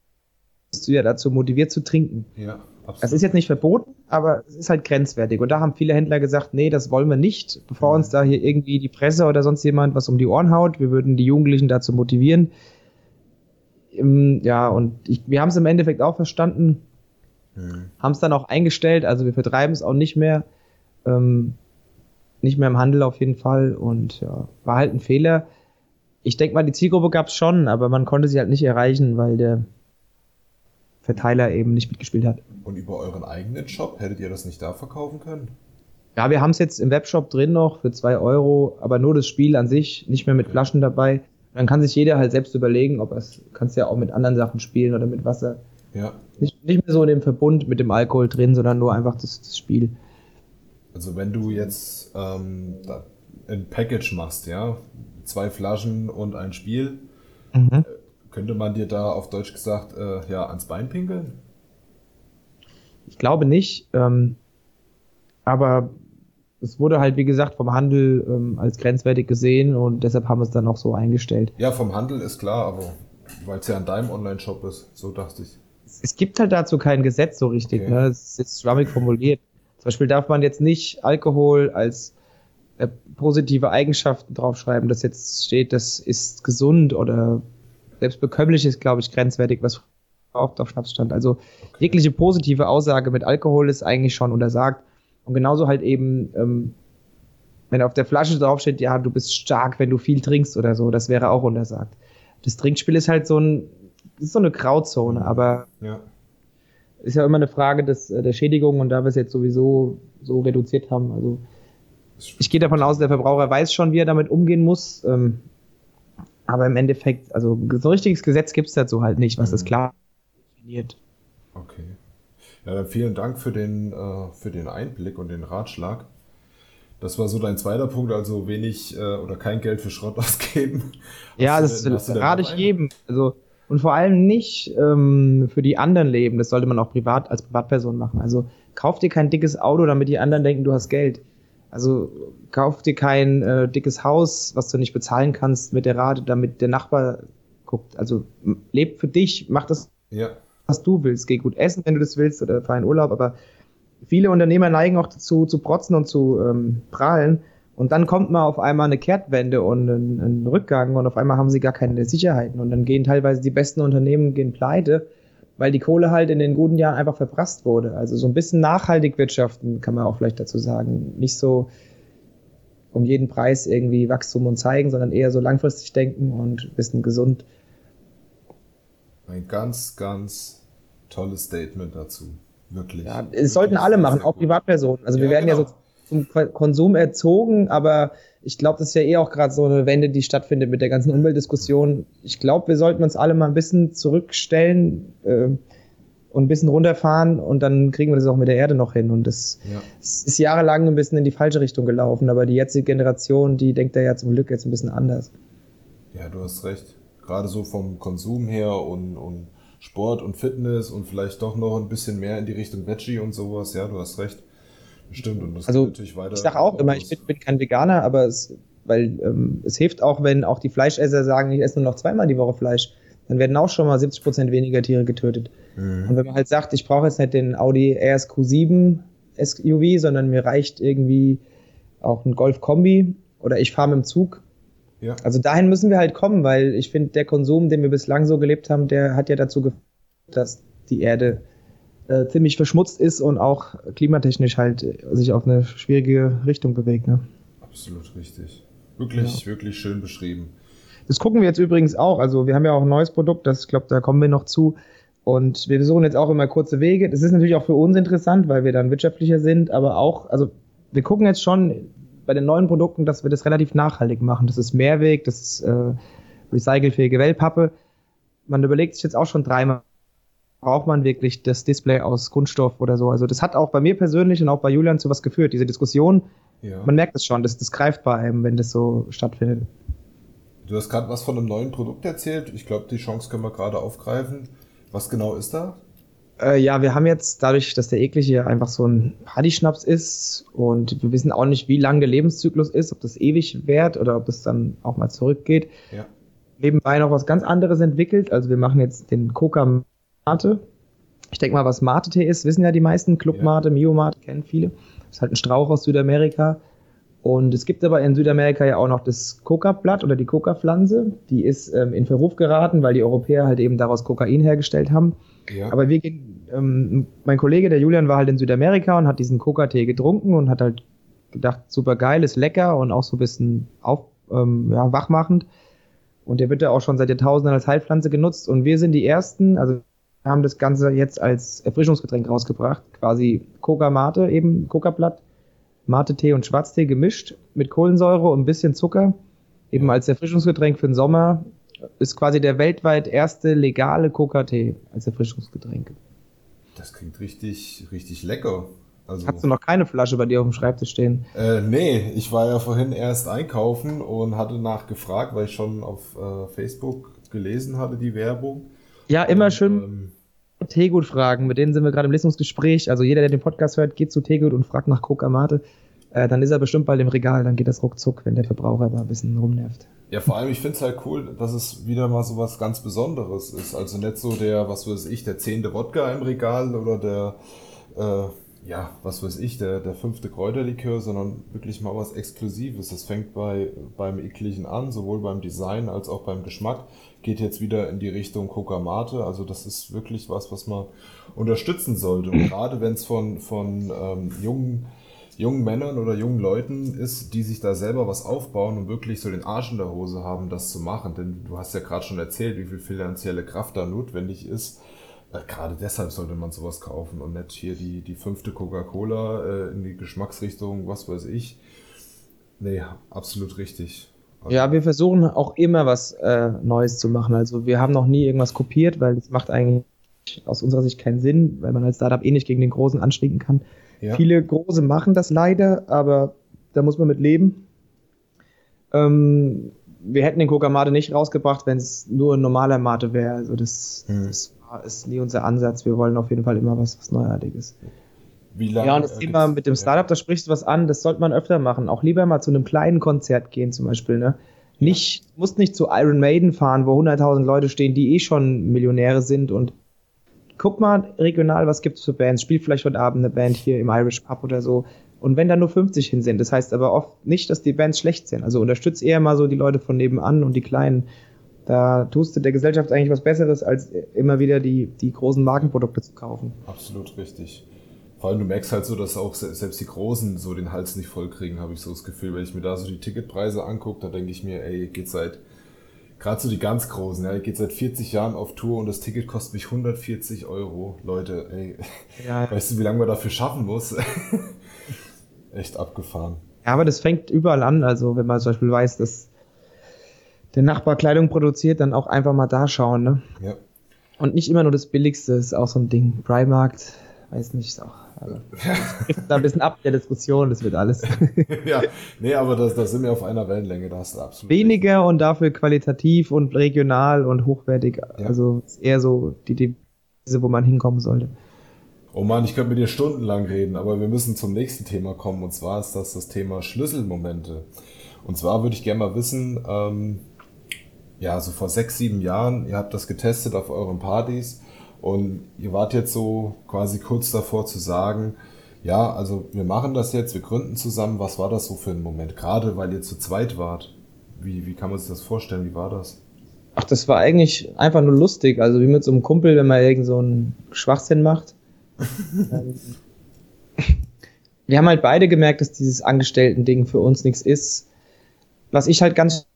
du ja dazu motiviert zu trinken. Ja, absolut. Das ist jetzt nicht verboten, aber es ist halt grenzwertig. Und da haben viele Händler gesagt, nee, das wollen wir nicht, bevor uns da hier irgendwie die Presse oder sonst jemand was um die Ohren haut. Wir würden die Jugendlichen dazu motivieren. Ja, und ich, wir haben es im Endeffekt auch verstanden, Hm. haben es dann auch eingestellt. Also wir vertreiben es auch nicht mehr. Ähm, nicht mehr im Handel auf jeden Fall. Und ja, war halt ein Fehler. Ich denke mal, die Zielgruppe gab es schon, aber man konnte sie halt nicht erreichen, weil der Verteiler eben nicht mitgespielt hat. Und über euren eigenen Shop, hättet ihr das nicht da verkaufen können? Ja, wir haben es jetzt im Webshop drin noch für zwei Euro, aber nur das Spiel an sich, nicht mehr mit Flaschen dabei. Dann kann sich jeder halt selbst überlegen, ob es kannst ja auch mit anderen Sachen spielen oder mit Wasser. Ja. Nicht, nicht mehr so in dem Verbund mit dem Alkohol drin, sondern nur einfach das, das Spiel. Also wenn du jetzt ähm, ein Package machst, ja, zwei Flaschen und ein Spiel, Mhm. Könnte man dir da auf Deutsch gesagt äh, ja ans Bein pinkeln? Ich glaube nicht, ähm, aber es wurde halt, wie gesagt, vom Handel ähm, als grenzwertig gesehen und deshalb haben wir es dann auch so eingestellt. Ja, vom Handel ist klar, aber weil es ja an deinem Online-Shop ist, so dachte ich. Es gibt halt dazu kein Gesetz so richtig, Okay. ne? Es ist jetzt schwammig formuliert. Zum Beispiel darf man jetzt nicht Alkohol als äh, positive Eigenschaften draufschreiben, dass jetzt steht, das ist gesund oder selbst bekömmlich ist, glaube ich, grenzwertig, was oft auf Schnaps stand. Also jegliche positive Aussage mit Alkohol ist eigentlich schon untersagt. Und genauso halt eben, ähm, wenn auf der Flasche draufsteht, ja, du bist stark, wenn du viel trinkst oder so, das wäre auch untersagt. Das Trinkspiel ist halt so ein, ist so eine Grauzone, aber Ja. ist ja immer eine Frage des, äh, der Schädigung und da wir es jetzt sowieso so reduziert haben, also ich gehe davon aus, der Verbraucher weiß schon, wie er damit umgehen muss. Ähm, aber im Endeffekt, also so richtiges Gesetz gibt es dazu halt nicht, was das Mhm. klar definiert. Okay. Ja, dann vielen Dank für den, äh, für den Einblick und den Ratschlag. Das war so dein zweiter Punkt, also wenig äh, oder kein Geld für Schrott <laughs> ausgeben. Ja, Hast das rate ich jedem. Also, und vor allem nicht ähm, für die anderen leben. Das sollte man auch privat als Privatperson machen. Also kauf dir kein dickes Auto, damit die anderen denken, du hast Geld. Also kauf dir kein äh, dickes Haus, was du nicht bezahlen kannst mit der Rate, damit der Nachbar guckt. Also leb für dich, mach das, Ja, was du willst. Geh gut essen, wenn du das willst, oder fahr in Urlaub. Aber viele Unternehmer neigen auch dazu, zu protzen und zu ähm, prahlen. Und dann kommt mal auf einmal eine Kehrtwende und ein, ein Rückgang und auf einmal haben sie gar keine Sicherheiten. Und dann gehen teilweise die besten Unternehmen gehen pleite, weil die Kohle halt in den guten Jahren einfach verprasst wurde. Also so ein bisschen nachhaltig wirtschaften, kann man auch vielleicht dazu sagen. Nicht so um jeden Preis irgendwie Wachstum und zeigen, sondern eher so langfristig denken und ein bisschen gesund. ein ganz, ganz tolles Statement dazu. Wirklich. Ja, es sollten alle machen, auch Privatpersonen. Also wir Ja, werden ja genau. so zum Ko- Konsum erzogen, aber ich glaube, das ist ja eh auch gerade so eine Wende, die stattfindet mit der ganzen Umweltdiskussion. Ich glaube, wir sollten uns alle mal ein bisschen zurückstellen äh, und ein bisschen runterfahren und dann kriegen wir das auch mit der Erde noch hin. Und das Ja. es ist jahrelang ein bisschen in die falsche Richtung gelaufen, aber die jetzige Generation, die denkt da ja zum Glück jetzt ein bisschen anders. Ja, du hast recht. Gerade so vom Konsum her und, und Sport und Fitness und vielleicht doch noch ein bisschen mehr in die Richtung Veggie und sowas. Ja, du hast recht. Stimmt. Und das Also, natürlich weiter. Ich sage auch immer, ich bin, bin kein Veganer, aber es, weil ähm, es hilft auch, wenn auch die Fleischesser sagen, ich esse nur noch zweimal die Woche Fleisch, dann werden auch schon mal 70 Prozent weniger Tiere getötet. Und Mhm. wenn man halt sagt, ich brauche jetzt nicht den Audi RSQ7 SUV, sondern mir reicht irgendwie auch ein Golf Kombi oder ich fahre mit dem Zug. Ja. Also dahin müssen wir halt kommen, weil ich finde, der Konsum, den wir bislang so gelebt haben, der hat ja dazu geführt, dass die Erde äh, ziemlich verschmutzt ist und auch klimatechnisch halt sich auf eine schwierige Richtung bewegt. Ne? Absolut richtig. Wirklich, wirklich schön beschrieben. Das gucken wir jetzt übrigens auch. Also wir haben ja auch ein neues Produkt, das, ich glaube, da kommen wir noch zu. Und wir versuchen jetzt auch immer kurze Wege. Das ist natürlich auch für uns interessant, weil wir dann wirtschaftlicher sind, aber auch, also wir gucken jetzt schon bei den neuen Produkten, dass wir das relativ nachhaltig machen. Das ist Mehrweg, das ist äh, recycelfähige Wellpappe. Man überlegt sich jetzt auch schon dreimal, braucht man wirklich das Display aus Kunststoff oder so. Also das hat auch bei mir persönlich und auch bei Julian zu was geführt. Diese Diskussion, ja. man merkt es schon, das, das greift bei einem, wenn das so stattfindet. Du hast gerade was von einem neuen Produkt erzählt. Ich glaube, die Chance können wir gerade aufgreifen. Was genau ist da? Äh, ja, wir haben jetzt dadurch, dass der eklige einfach so ein Partyschnaps ist und wir wissen auch nicht, wie lang der Lebenszyklus ist, ob das ewig währt oder ob es dann auch mal zurückgeht. Ja. Nebenbei noch was ganz anderes entwickelt. Also wir machen jetzt den Coca Mate. Ich denke mal, was Mate-Tee ist, wissen ja die meisten. Club Mate, ja. Mio Mate kennen viele. Das ist halt ein Strauch aus Südamerika. Und es gibt aber in Südamerika ja auch noch das Coca-Blatt oder die Coca-Pflanze. Die ist ähm, in Verruf geraten, weil die Europäer halt eben daraus Kokain hergestellt haben. Ja. Aber wir gehen, ähm, mein Kollege, der Julian, war halt in Südamerika und hat diesen Coca-Tee getrunken und hat halt gedacht, super geil, ist lecker und auch so ein bisschen auf, ähm, ja, wachmachend. Und der wird ja auch schon seit Jahrtausenden als Heilpflanze genutzt. Und wir sind die Ersten, also haben das Ganze jetzt als Erfrischungsgetränk rausgebracht. Quasi Coca-Mate, eben Coca-Blatt Mate-Tee und Schwarztee gemischt mit Kohlensäure und ein bisschen Zucker, eben als Erfrischungsgetränk für den Sommer, ist quasi der weltweit erste legale Coca-Tee als Erfrischungsgetränk. Das klingt richtig, richtig lecker. Also, Hast du noch keine Flasche bei dir auf dem Schreibtisch stehen? Äh, nee, ich war ja vorhin erst einkaufen und hatte nachgefragt, weil ich schon auf äh, Facebook gelesen hatte, die Werbung. Ja, immer schön ähm, Tegut fragen, mit denen sind wir gerade im Lesungsgespräch. Also jeder, der den Podcast hört, geht zu Tegut und fragt nach Coca Mate. Äh, dann ist er bestimmt bald im Regal, dann geht das ruckzuck, wenn der Verbraucher da ein bisschen rumnervt. Ja, vor allem, ich finde es halt cool, dass es wieder mal so was ganz Besonderes ist. Also nicht so der, was weiß ich, der zehnte Wodka im Regal oder der, äh, ja, was weiß ich, der, der fünfte Kräuterlikör, sondern wirklich mal was Exklusives. Das fängt bei, beim Ekligen an, sowohl beim Design als auch beim Geschmack geht jetzt wieder in die Richtung Coca Mate. Also das ist wirklich was, was man unterstützen sollte. Und gerade wenn es von, von ähm, jungen, jungen Männern oder jungen Leuten ist, die sich da selber was aufbauen und wirklich so den Arsch in der Hose haben, das zu machen. Denn du hast ja gerade schon erzählt, wie viel finanzielle Kraft da notwendig ist. Äh, gerade deshalb sollte man sowas kaufen und nicht hier die, die fünfte Coca-Cola äh, in die Geschmacksrichtung, was weiß ich. Nee, absolut richtig. Ja, wir versuchen auch immer was äh, Neues zu machen. Also wir haben noch nie irgendwas kopiert, weil das macht eigentlich aus unserer Sicht keinen Sinn, weil man als Startup eh nicht gegen den Großen anstinken kann. Ja. Viele Große machen das leider, aber da muss man mit leben. Ähm, wir hätten den Coca Mate nicht rausgebracht, wenn es nur ein normaler Mate wäre. Also das, hm. das war, ist nie unser Ansatz. Wir wollen auf jeden Fall immer was, was Neuartiges. Wie lange, ja, und das äh, Thema mit dem Startup, da sprichst du was an, das sollte man öfter machen. Auch lieber mal zu einem kleinen Konzert gehen, zum Beispiel. Ne? Nicht, musst nicht zu Iron Maiden fahren, wo 100.000 Leute stehen, die eh schon Millionäre sind. Und guck mal regional, was gibt's für Bands. Spiel vielleicht heute Abend eine Band hier im Irish Pub oder so. Und wenn da nur 50 hin sind, das heißt aber oft nicht, dass die Bands schlecht sind. Also unterstützt eher mal so die Leute von nebenan und die Kleinen. Da tust du der Gesellschaft eigentlich was Besseres, als immer wieder die, die großen Markenprodukte zu kaufen. Absolut richtig. Vor allem, du merkst halt so, dass auch selbst die Großen so den Hals nicht voll kriegen, habe ich so das Gefühl. Wenn ich mir da so die Ticketpreise angucke, da denke ich mir, ey, geht seit, gerade so die ganz Großen, ja, geht seit 40 Jahren auf Tour und das Ticket kostet mich 140 Euro. Leute, ey, ja. <laughs> weißt du, wie lange man dafür schaffen muss? <laughs> Echt abgefahren. Ja, aber das fängt überall an. Also, wenn man zum Beispiel weiß, dass der Nachbar Kleidung produziert, dann auch einfach mal da schauen, ne? Ja. Und nicht immer nur das Billigste, ist auch so ein Ding. Primarkt, weiß nicht, ist auch also, da ein bisschen ab der Diskussion, das wird alles. <laughs> ja, nee, aber da das sind wir auf einer Wellenlänge, da hast du absolut. Weniger recht. und dafür qualitativ und regional und hochwertig. Ja. Also eher so die Devise, wo man hinkommen sollte. Oh Mann, ich könnte mit dir stundenlang reden, aber wir müssen zum nächsten Thema kommen und zwar ist das das Thema Schlüsselmomente. Und zwar würde ich gerne mal wissen, ähm, ja, so vor sechs, sieben Jahren, ihr habt das getestet auf euren Partys und ihr wart jetzt so quasi kurz davor zu sagen, ja, also wir machen das jetzt, wir gründen zusammen. Was war das so für ein Moment? Gerade weil ihr zu zweit wart. Wie, wie kann man sich das vorstellen? Wie war das? Ach, das war eigentlich einfach nur lustig. Also wie mit so einem Kumpel, wenn man irgend so einen Schwachsinn macht. <laughs> Wir haben halt beide gemerkt, dass dieses Angestellten-Ding für uns nichts ist. Was ich halt ganz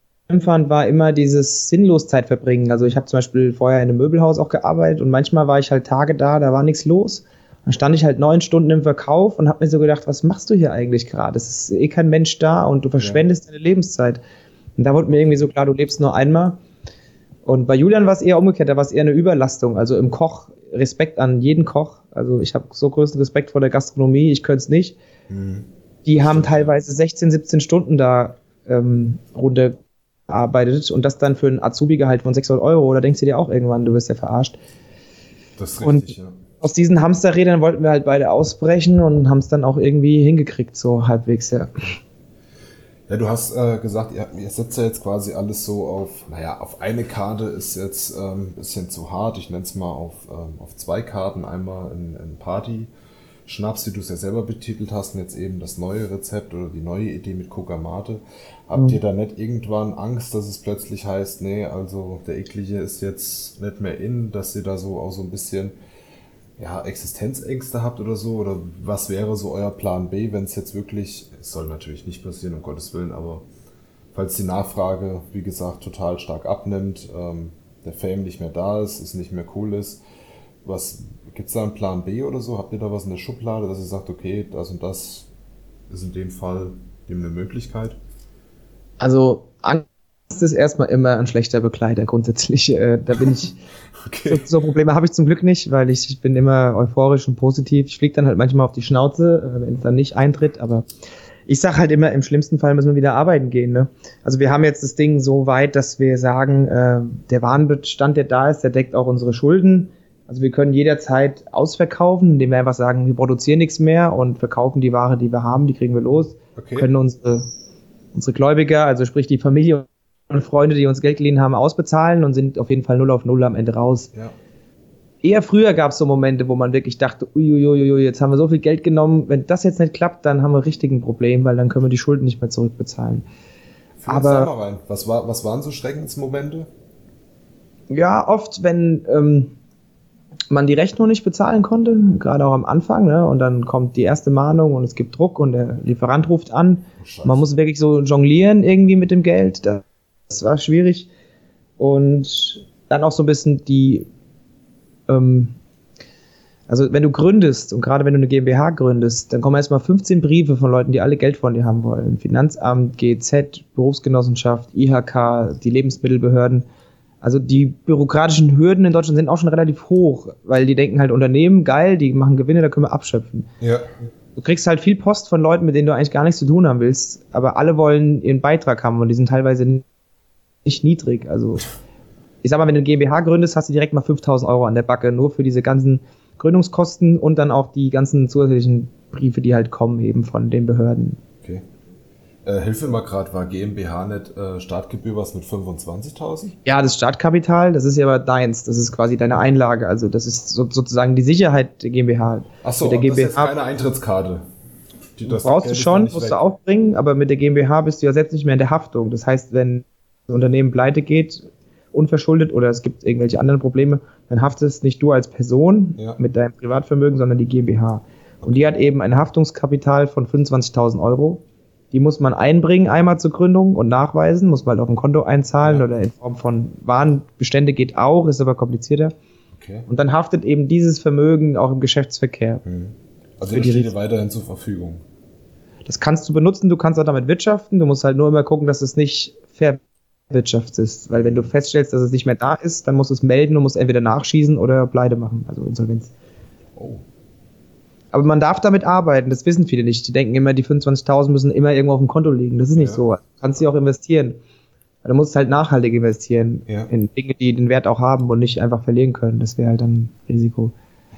fand, war immer dieses sinnlos Zeit verbringen. Also ich habe zum Beispiel vorher in einem Möbelhaus auch gearbeitet und manchmal war ich halt Tage da, da war nichts los. Dann stand ich halt neun Stunden im Verkauf und habe mir so gedacht, was machst du hier eigentlich gerade? Es ist eh kein Mensch da und du verschwendest ja. deine Lebenszeit. Und da wurde mir irgendwie so klar, du lebst nur einmal. Und bei Julian war es eher umgekehrt, da war es eher eine Überlastung. Also im Koch, Respekt an jeden Koch. Also ich habe so größten Respekt vor der Gastronomie, ich könnte es nicht. Mhm. Die haben teilweise 16, 17 Stunden da ähm, runtergearbeitet und das dann für ein Azubi-Gehalt von 600 Euro. Da denkst du dir auch irgendwann, du wirst ja verarscht. Das ist richtig, und ja aus diesen Hamsterrädern wollten wir halt beide ausbrechen und haben es dann auch irgendwie hingekriegt, so halbwegs, ja. Ja, du hast äh, gesagt, ihr, ihr setzt ja jetzt quasi alles so auf, naja, auf eine Karte ist jetzt ähm, ein bisschen zu hart. Ich nenne es mal auf, ähm, auf zwei Karten. Einmal in, in Party. Schnaps, wie du es ja selber betitelt hast, und jetzt eben das neue Rezept oder die neue Idee mit Coca Mate. Habt mhm. ihr da nicht irgendwann Angst, dass es plötzlich heißt, nee, also der eklige ist jetzt nicht mehr in, dass ihr da so auch so ein bisschen ja, Existenzängste habt oder so? Oder was wäre so euer Plan B, wenn es jetzt wirklich, es soll natürlich nicht passieren, um Gottes Willen, aber falls die Nachfrage, wie gesagt, total stark abnimmt, ähm, der Fame nicht mehr da ist, es nicht mehr cool ist, was gibt es da einen Plan B oder so? Habt ihr da was in der Schublade, dass ihr sagt, okay, das und das ist in dem Fall dem eine Möglichkeit? Also Angst ist erstmal immer ein schlechter Begleiter grundsätzlich. Äh, da bin ich <laughs> Okay. So, so, Probleme habe ich zum Glück nicht, weil ich, ich bin immer euphorisch und positiv. Ich fliege dann halt manchmal auf die Schnauze, äh, wenn es dann nicht eintritt, aber ich sage halt immer, im schlimmsten Fall müssen wir wieder arbeiten gehen. Ne? Also wir haben jetzt das Ding so weit, dass wir sagen, äh, der Warenbestand, der da ist, der deckt auch unsere Schulden. Also wir können jederzeit ausverkaufen, indem wir einfach sagen, wir produzieren nichts mehr und verkaufen die Ware, die wir haben, die kriegen wir los. Okay. Können unsere, unsere Gläubiger, also sprich die Familie und Freunde, die uns Geld geliehen haben, ausbezahlen und sind auf jeden Fall null auf null am Ende raus. Ja. Eher früher gab es so Momente, wo man wirklich dachte, uiuiui, jetzt haben wir so viel Geld genommen, wenn das jetzt nicht klappt, dann haben wir richtig ein Problem, weil dann können wir die Schulden nicht mehr zurückbezahlen. Fühl Aber mal rein. Was, war, was waren so Schreckensmomente? Ja, oft, wenn ähm, man die Rechnung nicht bezahlen konnte, gerade auch am Anfang, ne, und dann kommt die erste Mahnung und es gibt Druck und der Lieferant ruft an. Oh, man muss wirklich so jonglieren irgendwie mit dem Geld. Da das war schwierig. Und dann auch so ein bisschen die, ähm, also wenn du gründest und gerade wenn du eine GmbH gründest, dann kommen erstmal 15 Briefe von Leuten, die alle Geld von dir haben wollen. Finanzamt, GZ, Berufsgenossenschaft, IHK, die Lebensmittelbehörden. Also die bürokratischen Hürden in Deutschland sind auch schon relativ hoch, weil die denken halt Unternehmen, geil, die machen Gewinne, da können wir abschöpfen. Ja. Du kriegst halt viel Post von Leuten, mit denen du eigentlich gar nichts zu tun haben willst, aber alle wollen ihren Beitrag haben und die sind teilweise nicht niedrig. Also ich sag mal, wenn du eine GmbH gründest, hast du direkt mal 5000 Euro an der Backe, nur für diese ganzen Gründungskosten und dann auch die ganzen zusätzlichen Briefe, die halt kommen eben von den Behörden. Äh, hilf mir mal gerade, war GmbH nicht äh, Startgebühr was mit 25.000? Ja, das Startkapital, das ist ja aber deins, das ist quasi deine Einlage, also das ist so, sozusagen die Sicherheit der GmbH. Achso, das ist jetzt keine Eintrittskarte. Die, das brauchst du schon, musst weg. du auch bringen, aber mit der GmbH bist du ja selbst nicht mehr in der Haftung. Das heißt, wenn Unternehmen pleite geht, unverschuldet oder es gibt irgendwelche anderen Probleme, dann haftest nicht du als Person ja. mit deinem Privatvermögen, sondern die GmbH. Und die hat eben ein Haftungskapital von 25.000 Euro. Die muss man einbringen einmal zur Gründung und nachweisen, muss man halt auf ein Konto einzahlen ja. oder in Form von Warenbestände geht auch, ist aber komplizierter. Okay. Und dann haftet eben dieses Vermögen auch im Geschäftsverkehr. Hm. Also das steht dir weiterhin zur Verfügung. Das kannst du benutzen, du kannst auch damit wirtschaften, du musst halt nur immer gucken, dass es nicht ver wirtschaftest. Weil wenn du feststellst, dass es nicht mehr da ist, dann musst du es melden und musst entweder nachschießen oder Pleite machen, also Insolvenz. Oh. Aber man darf damit arbeiten, das wissen viele nicht. Die denken immer, die 25.000 müssen immer irgendwo auf dem Konto liegen. Das ist nicht ja. so. Du kannst sie auch investieren. Du musst halt nachhaltig investieren ja. in Dinge, die den Wert auch haben und nicht einfach verlieren können. Das wäre halt dann Risiko.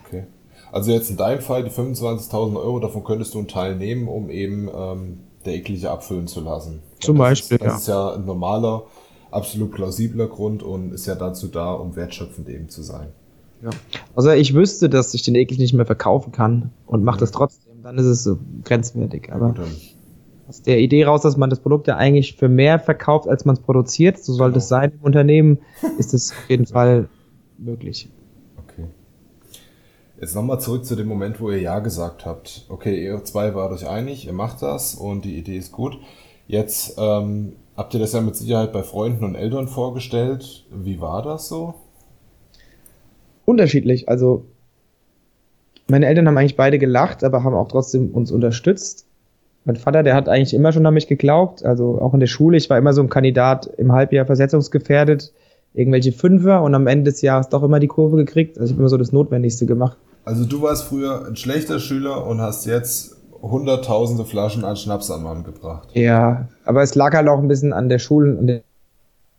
Okay. Also jetzt in deinem Fall die 25.000 Euro, davon könntest du einen Teil nehmen, um eben ähm, der eklige abfüllen zu lassen. Zum das Beispiel. Ist, das ja. ist ja ein normaler absolut plausibler Grund und ist ja dazu da, um wertschöpfend eben zu sein. Ja. Also ich wüsste, dass ich den eklig nicht mehr verkaufen kann und mache ja. das trotzdem, dann ist es so grenzwertig. Aber ja, aus der Idee raus, dass man das Produkt ja eigentlich für mehr verkauft, als man es produziert, so sollte genau. es sein im Unternehmen, ist es auf jeden Fall möglich. Okay. Jetzt nochmal zurück zu dem Moment, wo ihr Ja gesagt habt. Okay, ihr zwei wart euch einig, ihr macht das und die Idee ist gut. Jetzt ähm, habt ihr das ja mit Sicherheit bei Freunden und Eltern vorgestellt. Wie war das so? Unterschiedlich. Also meine Eltern haben eigentlich beide gelacht, aber haben auch trotzdem uns unterstützt. Mein Vater, der hat eigentlich immer schon an mich geglaubt. Also auch in der Schule. Ich war immer so ein Kandidat im Halbjahr versetzungsgefährdet. Irgendwelche Fünfer und am Ende des Jahres doch immer die Kurve gekriegt. Also ich habe immer so das Notwendigste gemacht. Also du warst früher ein schlechter Schüler und hast jetzt hunderttausende Flaschen an Schnaps am Mann gebracht. Ja, aber es lag halt auch ein bisschen an der Schule und den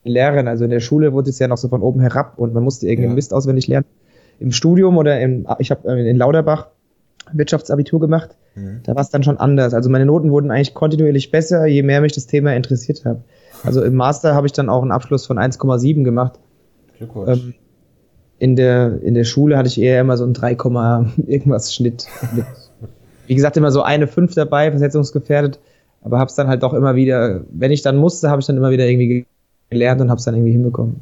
Lehrern. Also in der Schule wurde es ja noch so von oben herab und man musste irgendeinen ja. Mist auswendig lernen. Im Studium oder im, ich habe in Lauterbach Wirtschaftsabitur gemacht, mhm. da war es dann schon anders. Also meine Noten wurden eigentlich kontinuierlich besser, je mehr mich das Thema interessiert hat. Also im Master habe ich dann auch einen Abschluss von 1,7 gemacht. Glückwunsch. Ähm, in der, in der Schule hatte ich eher immer so einen 3, irgendwas Schnitt. Mit, <laughs> wie gesagt, immer so eine 5 dabei, versetzungsgefährdet. Aber habe es dann halt doch immer wieder, wenn ich dann musste, habe ich dann immer wieder irgendwie gelernt und habe es dann irgendwie hinbekommen.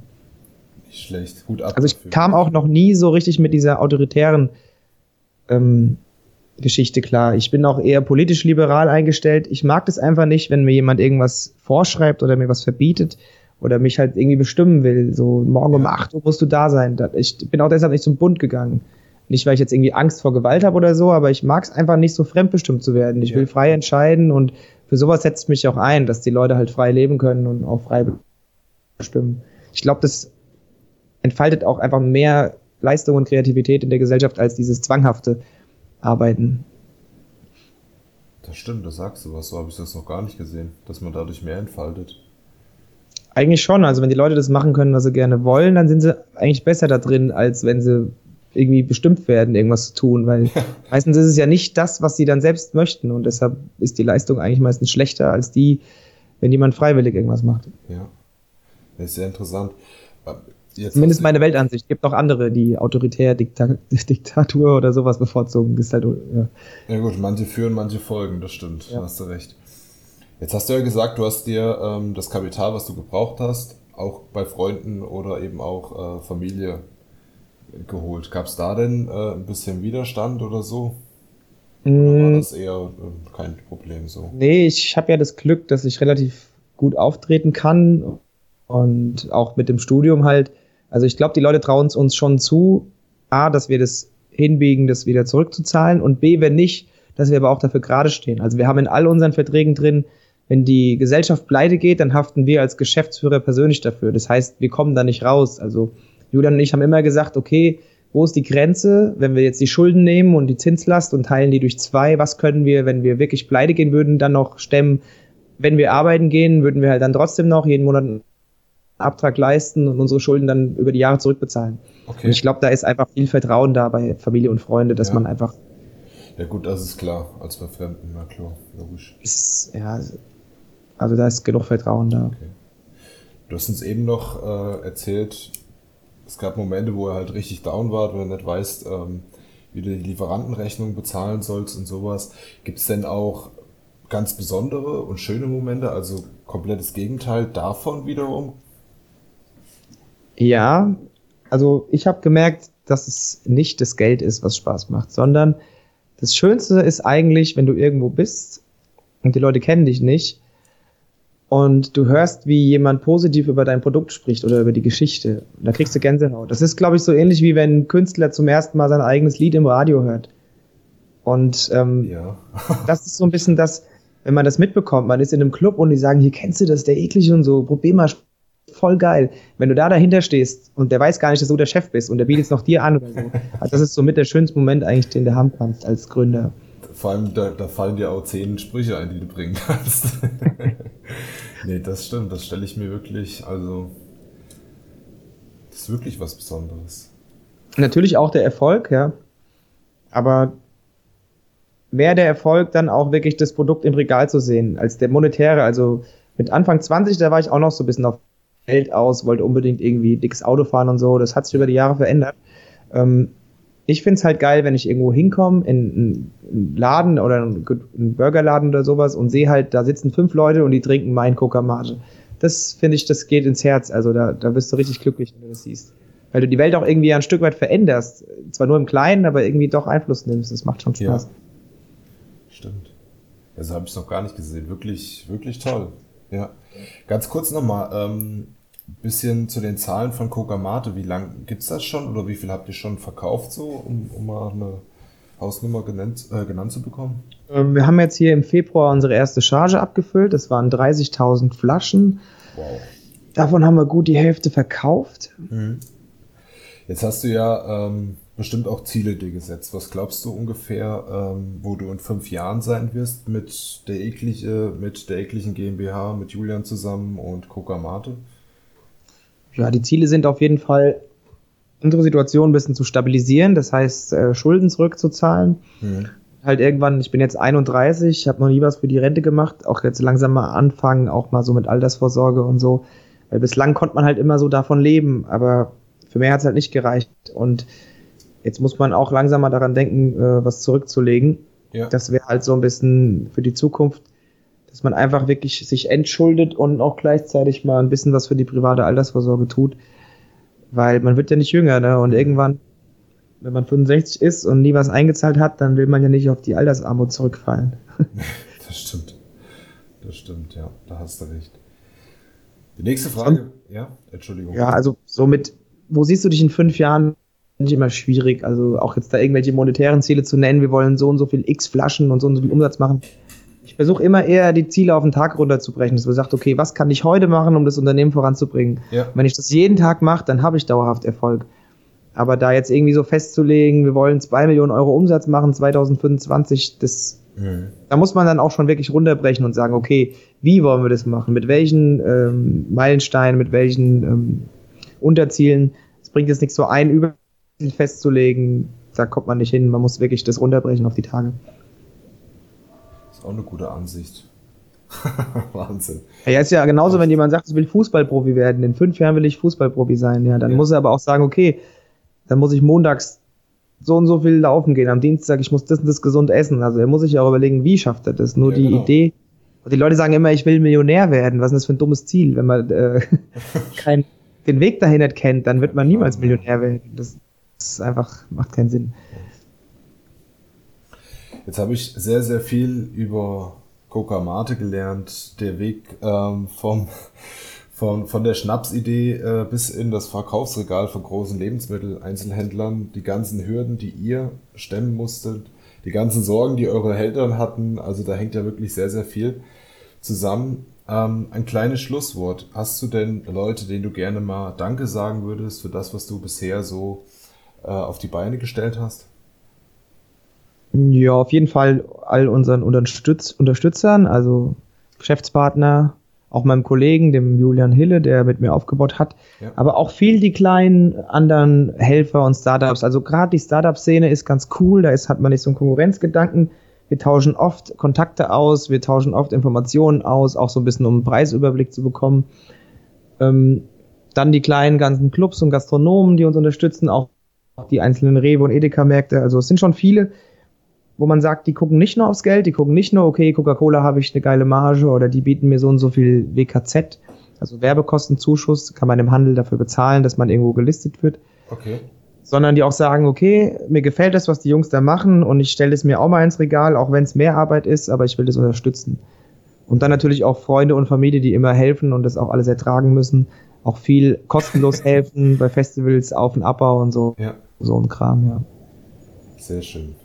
Nicht schlecht, gut ab. Also ich kam auch noch nie so richtig mit dieser autoritären ähm, Geschichte klar. Ich bin auch eher politisch liberal eingestellt. Ich mag das einfach nicht, wenn mir jemand irgendwas vorschreibt oder mir was verbietet oder mich halt irgendwie bestimmen will. So, morgen um 8 Uhr musst du da sein. Ich bin auch deshalb nicht zum Bund gegangen. Nicht, weil ich jetzt irgendwie Angst vor Gewalt habe oder so, aber ich mag es einfach nicht so fremdbestimmt zu werden. Ich will frei entscheiden und für sowas setzt mich auch ein, dass die Leute halt frei leben können und auch frei bestimmen. Ich glaube, das entfaltet auch einfach mehr Leistung und Kreativität in der Gesellschaft als dieses zwanghafte Arbeiten. Das stimmt, das sagst du was. So habe ich das noch gar nicht gesehen, dass man dadurch mehr entfaltet. Eigentlich schon. Also wenn die Leute das machen können, was sie gerne wollen, dann sind sie eigentlich besser da drin, als wenn sie irgendwie bestimmt werden, irgendwas zu tun, weil <laughs> meistens ist es ja nicht das, was sie dann selbst möchten und deshalb ist die Leistung eigentlich meistens schlechter als die, wenn jemand freiwillig irgendwas macht. Ja, das ist sehr interessant. Jetzt Zumindest meine Weltansicht. Es gibt auch andere, die autoritär Dikta <laughs> Diktatur oder sowas bevorzugen. ist halt, ja. ja gut, manche führen, manche folgen, das stimmt, ja. hast du recht. Jetzt hast du ja gesagt, du hast dir ähm, das Kapital, was du gebraucht hast, auch bei Freunden oder eben auch äh, Familie geholt. Gab es da denn äh, ein bisschen Widerstand oder so? Oder war mm. das eher äh, kein Problem so? Nee, ich habe ja das Glück, dass ich relativ gut auftreten kann und auch mit dem Studium halt also ich glaube, die Leute trauen es uns schon zu, A, dass wir das hinbiegen, das wieder zurückzuzahlen und B, wenn nicht, dass wir aber auch dafür gerade stehen. Also wir haben in all unseren Verträgen drin, wenn die Gesellschaft pleite geht, dann haften wir als Geschäftsführer persönlich dafür. Das heißt, wir kommen da nicht raus. Also Julian und ich haben immer gesagt, okay, wo ist die Grenze, wenn wir jetzt die Schulden nehmen und die Zinslast und teilen die durch zwei, was können wir, wenn wir wirklich pleite gehen würden, dann noch stemmen? Wenn wir arbeiten gehen, würden wir halt dann trotzdem noch jeden Monat Abtrag leisten und unsere Schulden dann über die Jahre zurückbezahlen. Okay. Und ich glaube, da ist einfach viel Vertrauen da bei Familie und Freunde, dass ja. man einfach. Ja gut, das ist klar, als bei Fremden, na klar, logisch. Ist, ja, also da ist genug Vertrauen da. Okay. Du hast uns eben noch äh, erzählt, es gab Momente, wo er halt richtig down war, wo er nicht weißt, ähm, wie du die Lieferantenrechnung bezahlen sollst und sowas. Gibt es denn auch ganz besondere und schöne Momente, also komplettes Gegenteil davon wiederum? Ja, also ich habe gemerkt, dass es nicht das Geld ist, was Spaß macht, sondern das Schönste ist eigentlich, wenn du irgendwo bist und die Leute kennen dich nicht und du hörst, wie jemand positiv über dein Produkt spricht oder über die Geschichte. Da kriegst du Gänsehaut. Das ist, glaube ich, so ähnlich wie wenn ein Künstler zum ersten Mal sein eigenes Lied im Radio hört. Und ähm, ja. <laughs> das ist so ein bisschen das, wenn man das mitbekommt, man ist in einem Club und die sagen, hier kennst du das, der eklig und so, probier mal, voll geil. Wenn du da dahinter stehst und der weiß gar nicht, dass du der Chef bist und der bietet es noch dir an oder so. Also <laughs> das ist so mit der schönste Moment eigentlich, den du haben kannst als Gründer. Vor allem, da, da fallen dir auch zehn Sprüche ein, die du bringen kannst. <laughs> nee, das stimmt, das stelle ich mir wirklich, also, das ist wirklich was Besonderes. Natürlich auch der Erfolg, ja. Aber wäre der Erfolg dann auch wirklich das Produkt im Regal zu sehen, als der monetäre, also mit Anfang 20, da war ich auch noch so ein bisschen auf Geld aus, wollte unbedingt irgendwie dickes Auto fahren und so. Das hat sich über die Jahre verändert. Ähm, ich finde es halt geil, wenn ich irgendwo hinkomme, in einen Laden oder einen Burgerladen oder sowas und sehe halt, da sitzen fünf Leute und die trinken mein Coca-Mate. Das finde ich, das geht ins Herz. Also da, da bist du richtig glücklich, wenn du das siehst. Weil du die Welt auch irgendwie ein Stück weit veränderst. Zwar nur im Kleinen, aber irgendwie doch Einfluss nimmst. Das macht schon Spaß. Ja. Stimmt. Also habe ich noch gar nicht gesehen. Wirklich, wirklich toll. Ja. Ganz kurz nochmal, ähm, bisschen zu den Zahlen von Coca Mate. Wie lange gibt es das schon oder wie viel habt ihr schon verkauft, so, um, um mal eine Hausnummer genannt, äh, genannt zu bekommen? Ähm, wir haben jetzt hier im Februar unsere erste Charge abgefüllt. Das waren 30.000 Flaschen. Wow. Davon haben wir gut die Hälfte verkauft. Mhm. Jetzt hast du ja ähm, bestimmt auch Ziele dir gesetzt. Was glaubst du ungefähr, ähm, wo du in fünf Jahren sein wirst mit der eklige, mit der ekligen GmbH, mit Julian zusammen und Coca Mate? Ja, die Ziele sind auf jeden Fall, unsere Situation ein bisschen zu stabilisieren, das heißt, äh, Schulden zurückzuzahlen. Mhm. Halt irgendwann, ich bin jetzt 31, habe noch nie was für die Rente gemacht, auch jetzt langsam mal anfangen, auch mal so mit Altersvorsorge und so. Weil bislang konnte man halt immer so davon leben, aber für mehr hat es halt nicht gereicht. Und Jetzt muss man auch langsam mal daran denken, äh, was zurückzulegen. Ja. Das wäre halt so ein bisschen für die Zukunft, dass man einfach wirklich sich entschuldet und auch gleichzeitig mal ein bisschen was für die private Altersvorsorge tut. Weil man wird ja nicht jünger, ne? Und irgendwann, wenn man 65 ist und nie was eingezahlt hat, dann will man ja nicht auf die Altersarmut zurückfallen. <laughs> das stimmt. Das stimmt, ja. Da hast du recht. Die nächste Frage, und, ja, Entschuldigung. Ja, also somit, wo siehst du dich in fünf Jahren? nicht immer schwierig. Also auch jetzt da irgendwelche monetären Ziele zu nennen, wir wollen so und so viel X Flaschen und so und so viel Umsatz machen. Ich versuche immer eher die Ziele auf den Tag runterzubrechen, dass man sagt, okay, was kann ich heute machen, um das Unternehmen voranzubringen? Ja. Wenn ich das jeden Tag mache, dann habe ich dauerhaft Erfolg. Aber da jetzt irgendwie so festzulegen, wir wollen zwei Millionen Euro Umsatz machen 2025, das, mhm. da muss man dann auch schon wirklich runterbrechen und sagen, okay, wie wollen wir das machen? Mit welchen ähm, Meilensteinen, mit welchen ähm, Unterzielen? Es bringt jetzt nichts so ein über festzulegen, da kommt man nicht hin. Man muss wirklich das runterbrechen auf die Tage. Auch eine gute Ansicht. <laughs> Wahnsinn. Ja, ist ja genauso, wenn jemand sagt, ich will Fußballprofi werden. In fünf Jahren will ich Fußballprofi sein. Ja, dann ja. muss er aber auch sagen, okay, dann muss ich montags so und so viel laufen gehen. Am Dienstag, ich muss das und das gesund essen. Also er muss sich auch überlegen, wie schafft er das. Nur ja, die genau. Idee. Und die Leute sagen immer, ich will Millionär werden. Was ist das für ein dummes Ziel? Wenn man äh, <laughs> kein, den Weg dahin nicht kennt, dann wird man niemals Millionär werden. Das, das ist einfach, macht keinen Sinn. Jetzt habe ich sehr, sehr viel über Coca Mate gelernt. Der Weg ähm, vom, <laughs> von, von der Schnapsidee äh, bis in das Verkaufsregal von großen Lebensmitteleinzelhändlern, die ganzen Hürden, die ihr stemmen musstet, die ganzen Sorgen, die eure Eltern hatten. Also da hängt ja wirklich sehr, sehr viel zusammen. Ähm, ein kleines Schlusswort. Hast du denn Leute, denen du gerne mal Danke sagen würdest für das, was du bisher so äh, auf die Beine gestellt hast? Ja, auf jeden Fall all unseren Unterstütz Unterstützern, also Geschäftspartner, auch meinem Kollegen, dem Julian Hille, der mit mir aufgebaut hat, ja. aber auch viel die kleinen anderen Helfer und Startups. Also gerade die Startup-Szene ist ganz cool, da ist, hat man nicht so einen Konkurrenzgedanken. Wir tauschen oft Kontakte aus, wir tauschen oft Informationen aus, auch so ein bisschen um einen Preisüberblick zu bekommen. Ähm, dann die kleinen ganzen Clubs und Gastronomen, die uns unterstützen, auch die einzelnen Rewe und Edeka-Märkte. Also es sind schon viele, wo man sagt, die gucken nicht nur aufs Geld, die gucken nicht nur, okay, Coca-Cola habe ich eine geile Marge oder die bieten mir so und so viel WKZ, also Werbekostenzuschuss, kann man im Handel dafür bezahlen, dass man irgendwo gelistet wird. Okay. Sondern die auch sagen, okay, mir gefällt das, was die Jungs da machen und ich stelle es mir auch mal ins Regal, auch wenn es mehr Arbeit ist, aber ich will das unterstützen. Und dann natürlich auch Freunde und Familie, die immer helfen und das auch alles ertragen müssen. Auch viel kostenlos <laughs> helfen bei Festivals, Auf- und Abbau und so. Ja. So ein Kram, ja. Sehr schön.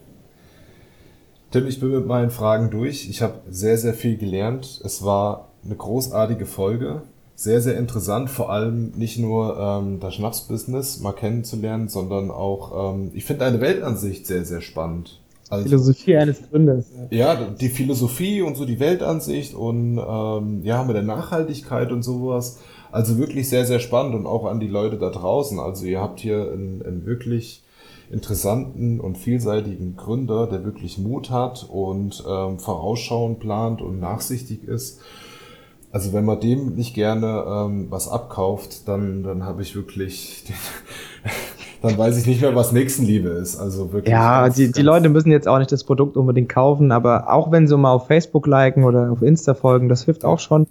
Tim, ich bin mit meinen Fragen durch. Ich habe sehr, sehr viel gelernt. Es war eine großartige Folge. Sehr, sehr interessant, vor allem nicht nur ähm, das Schnapsbusiness mal kennenzulernen, sondern auch, ähm, ich finde deine Weltansicht sehr, sehr spannend. Also, Philosophie eines Gründers. Ja, die Philosophie und so die Weltansicht und ähm, ja, mit der Nachhaltigkeit und sowas. Also wirklich sehr, sehr spannend und auch an die Leute da draußen. Also ihr habt hier einen, einen wirklich interessanten und vielseitigen Gründer, der wirklich Mut hat und ähm, vorausschauend plant und nachsichtig ist. Also wenn man dem nicht gerne ähm, was abkauft, dann, dann habe ich wirklich, <laughs> den, dann weiß ich nicht mehr, was Nächstenliebe ist. Also wirklich. Ja, ganz, die, ganz die Leute müssen jetzt auch nicht das Produkt unbedingt kaufen, aber auch wenn sie mal auf Facebook liken oder auf Insta folgen, das hilft auch schon.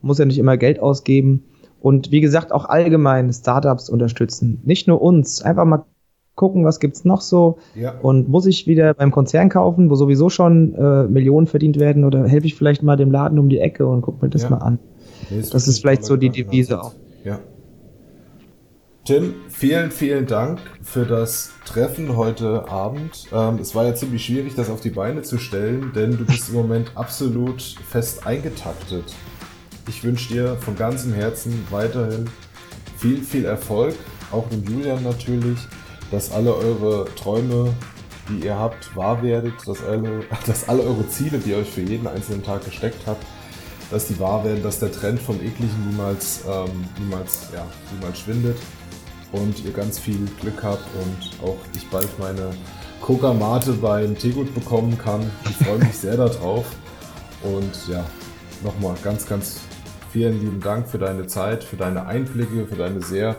Muss ja nicht immer Geld ausgeben. Und wie gesagt, auch allgemein Startups unterstützen. Nicht nur uns, einfach mal gucken, was gibt's noch so Ja. und muss ich wieder beim Konzern kaufen, wo sowieso schon äh, Millionen verdient werden oder helfe ich vielleicht mal dem Laden um die Ecke und guck mir das Ja. mal an. Nee, Das wirklich ist vielleicht so die Devise Gedankenansatz. Ja. Tim, vielen, vielen Dank für das Treffen heute Abend. Ähm, es war ja ziemlich schwierig, das auf die Beine zu stellen, denn du bist im Moment absolut fest eingetaktet. Ich wünsche dir von ganzem Herzen weiterhin viel, viel Erfolg, auch dem Julian natürlich, dass alle eure Träume, die ihr habt, wahr werdet, dass alle, <laughs> dass alle eure Ziele, die ihr euch für jeden einzelnen Tag gesteckt habt, dass die wahr werden, dass der Trend vom Ekligen niemals, ähm, niemals, ja, niemals schwindet und ihr ganz viel Glück habt und auch ich bald meine Coca Mate beim Teegut bekommen kann. Ich freue mich sehr <laughs> darauf. Und ja, nochmal ganz, ganz vielen lieben Dank für deine Zeit, für deine Einblicke, für deine sehr,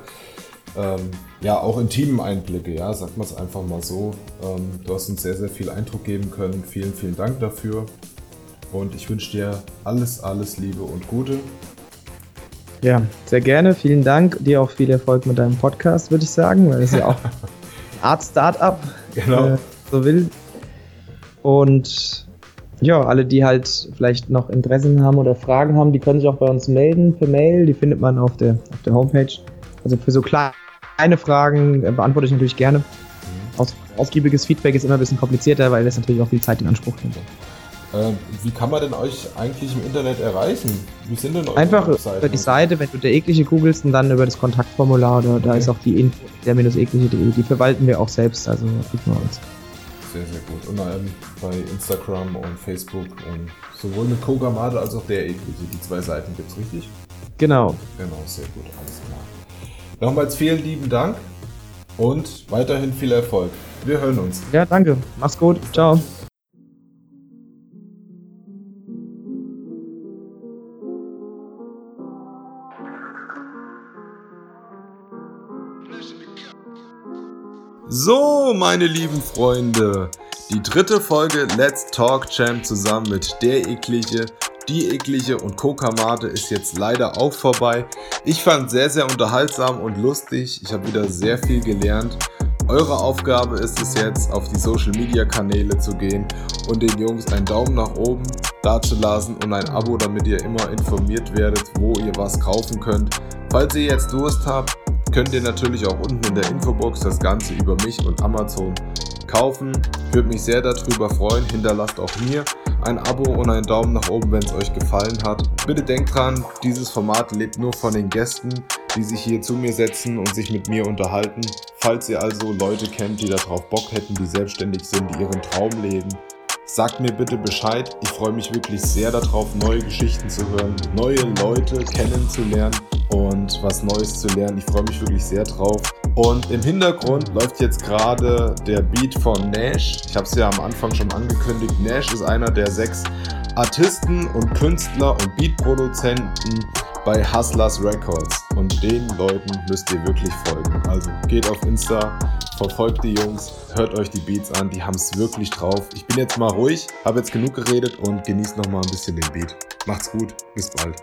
ähm, ja, auch intimen Einblicke, ja, sagt man es einfach mal so. Ähm, du hast uns sehr, sehr viel Eindruck geben können. Vielen, vielen Dank dafür. Und ich wünsche dir alles, alles Liebe und Gute. Ja, sehr gerne. Vielen Dank. Dir auch viel Erfolg mit deinem Podcast, würde ich sagen, weil es ja auch <laughs> eine Art Startup Genau. äh, so will. Und ja, alle, die halt vielleicht noch Interessen haben oder Fragen haben, die können sich auch bei uns melden per Mail. Die findet man auf der, auf der Homepage. Also für so kleine Fragen äh, beantworte ich natürlich gerne. Aus, ausgiebiges Feedback ist immer ein bisschen komplizierter, weil das natürlich auch viel Zeit in Anspruch nimmt. Ähm, wie kann man denn euch eigentlich im Internet erreichen? Wie sind denn eure Einfach Webseiten? über die Seite, wenn du der eklige googelst und dann über das Kontaktformular, da, da Okay. ist auch die Info, der minus eklige.de, die verwalten wir auch selbst, also da kriegen wir uns. Sehr, sehr gut. Und ähm, bei Instagram und Facebook und sowohl mit Kogamade als auch der eklige. Die zwei Seiten gibt's richtig? Genau. Genau, sehr gut, alles klar. Nochmals vielen lieben Dank und weiterhin viel Erfolg. Wir hören uns. Ja, danke. Mach's gut. Ciao. So, meine lieben Freunde, die dritte Folge Let's Talk Champ zusammen mit der eklige, die eklige und Kokamate ist jetzt leider auch vorbei. Ich fand sehr, sehr unterhaltsam und lustig. Ich habe wieder sehr viel gelernt. Eure Aufgabe ist es jetzt, auf die Social Media Kanäle zu gehen und den Jungs einen Daumen nach oben dazulassen und ein Abo, damit ihr immer informiert werdet, wo ihr was kaufen könnt. Falls ihr jetzt Durst habt, könnt ihr natürlich auch unten in der Infobox das Ganze über mich und Amazon kaufen. Würde mich sehr darüber freuen. Hinterlasst auch mir ein Abo und einen Daumen nach oben, wenn es euch gefallen hat. Bitte denkt dran, dieses Format lebt nur von den Gästen, die sich hier zu mir setzen und sich mit mir unterhalten. Falls ihr also Leute kennt, die darauf Bock hätten, die selbstständig sind, die ihren Traum leben, Sagt mir bitte Bescheid. Ich freue mich wirklich sehr darauf, neue Geschichten zu hören, neue Leute kennenzulernen und was Neues zu lernen. Ich freue mich wirklich sehr drauf. Und im Hintergrund läuft jetzt gerade der Beat von Nash. Ich habe es ja am Anfang schon angekündigt. Nash ist einer der sechs Artisten und Künstler und Beatproduzenten bei Hustlers Records. Und den Leuten müsst ihr wirklich folgen. Also geht auf Insta, verfolgt die Jungs, hört euch die Beats an, die haben es wirklich drauf. Ich bin jetzt mal ruhig, habe jetzt genug geredet und genießt noch mal ein bisschen den Beat. Macht's gut, bis bald.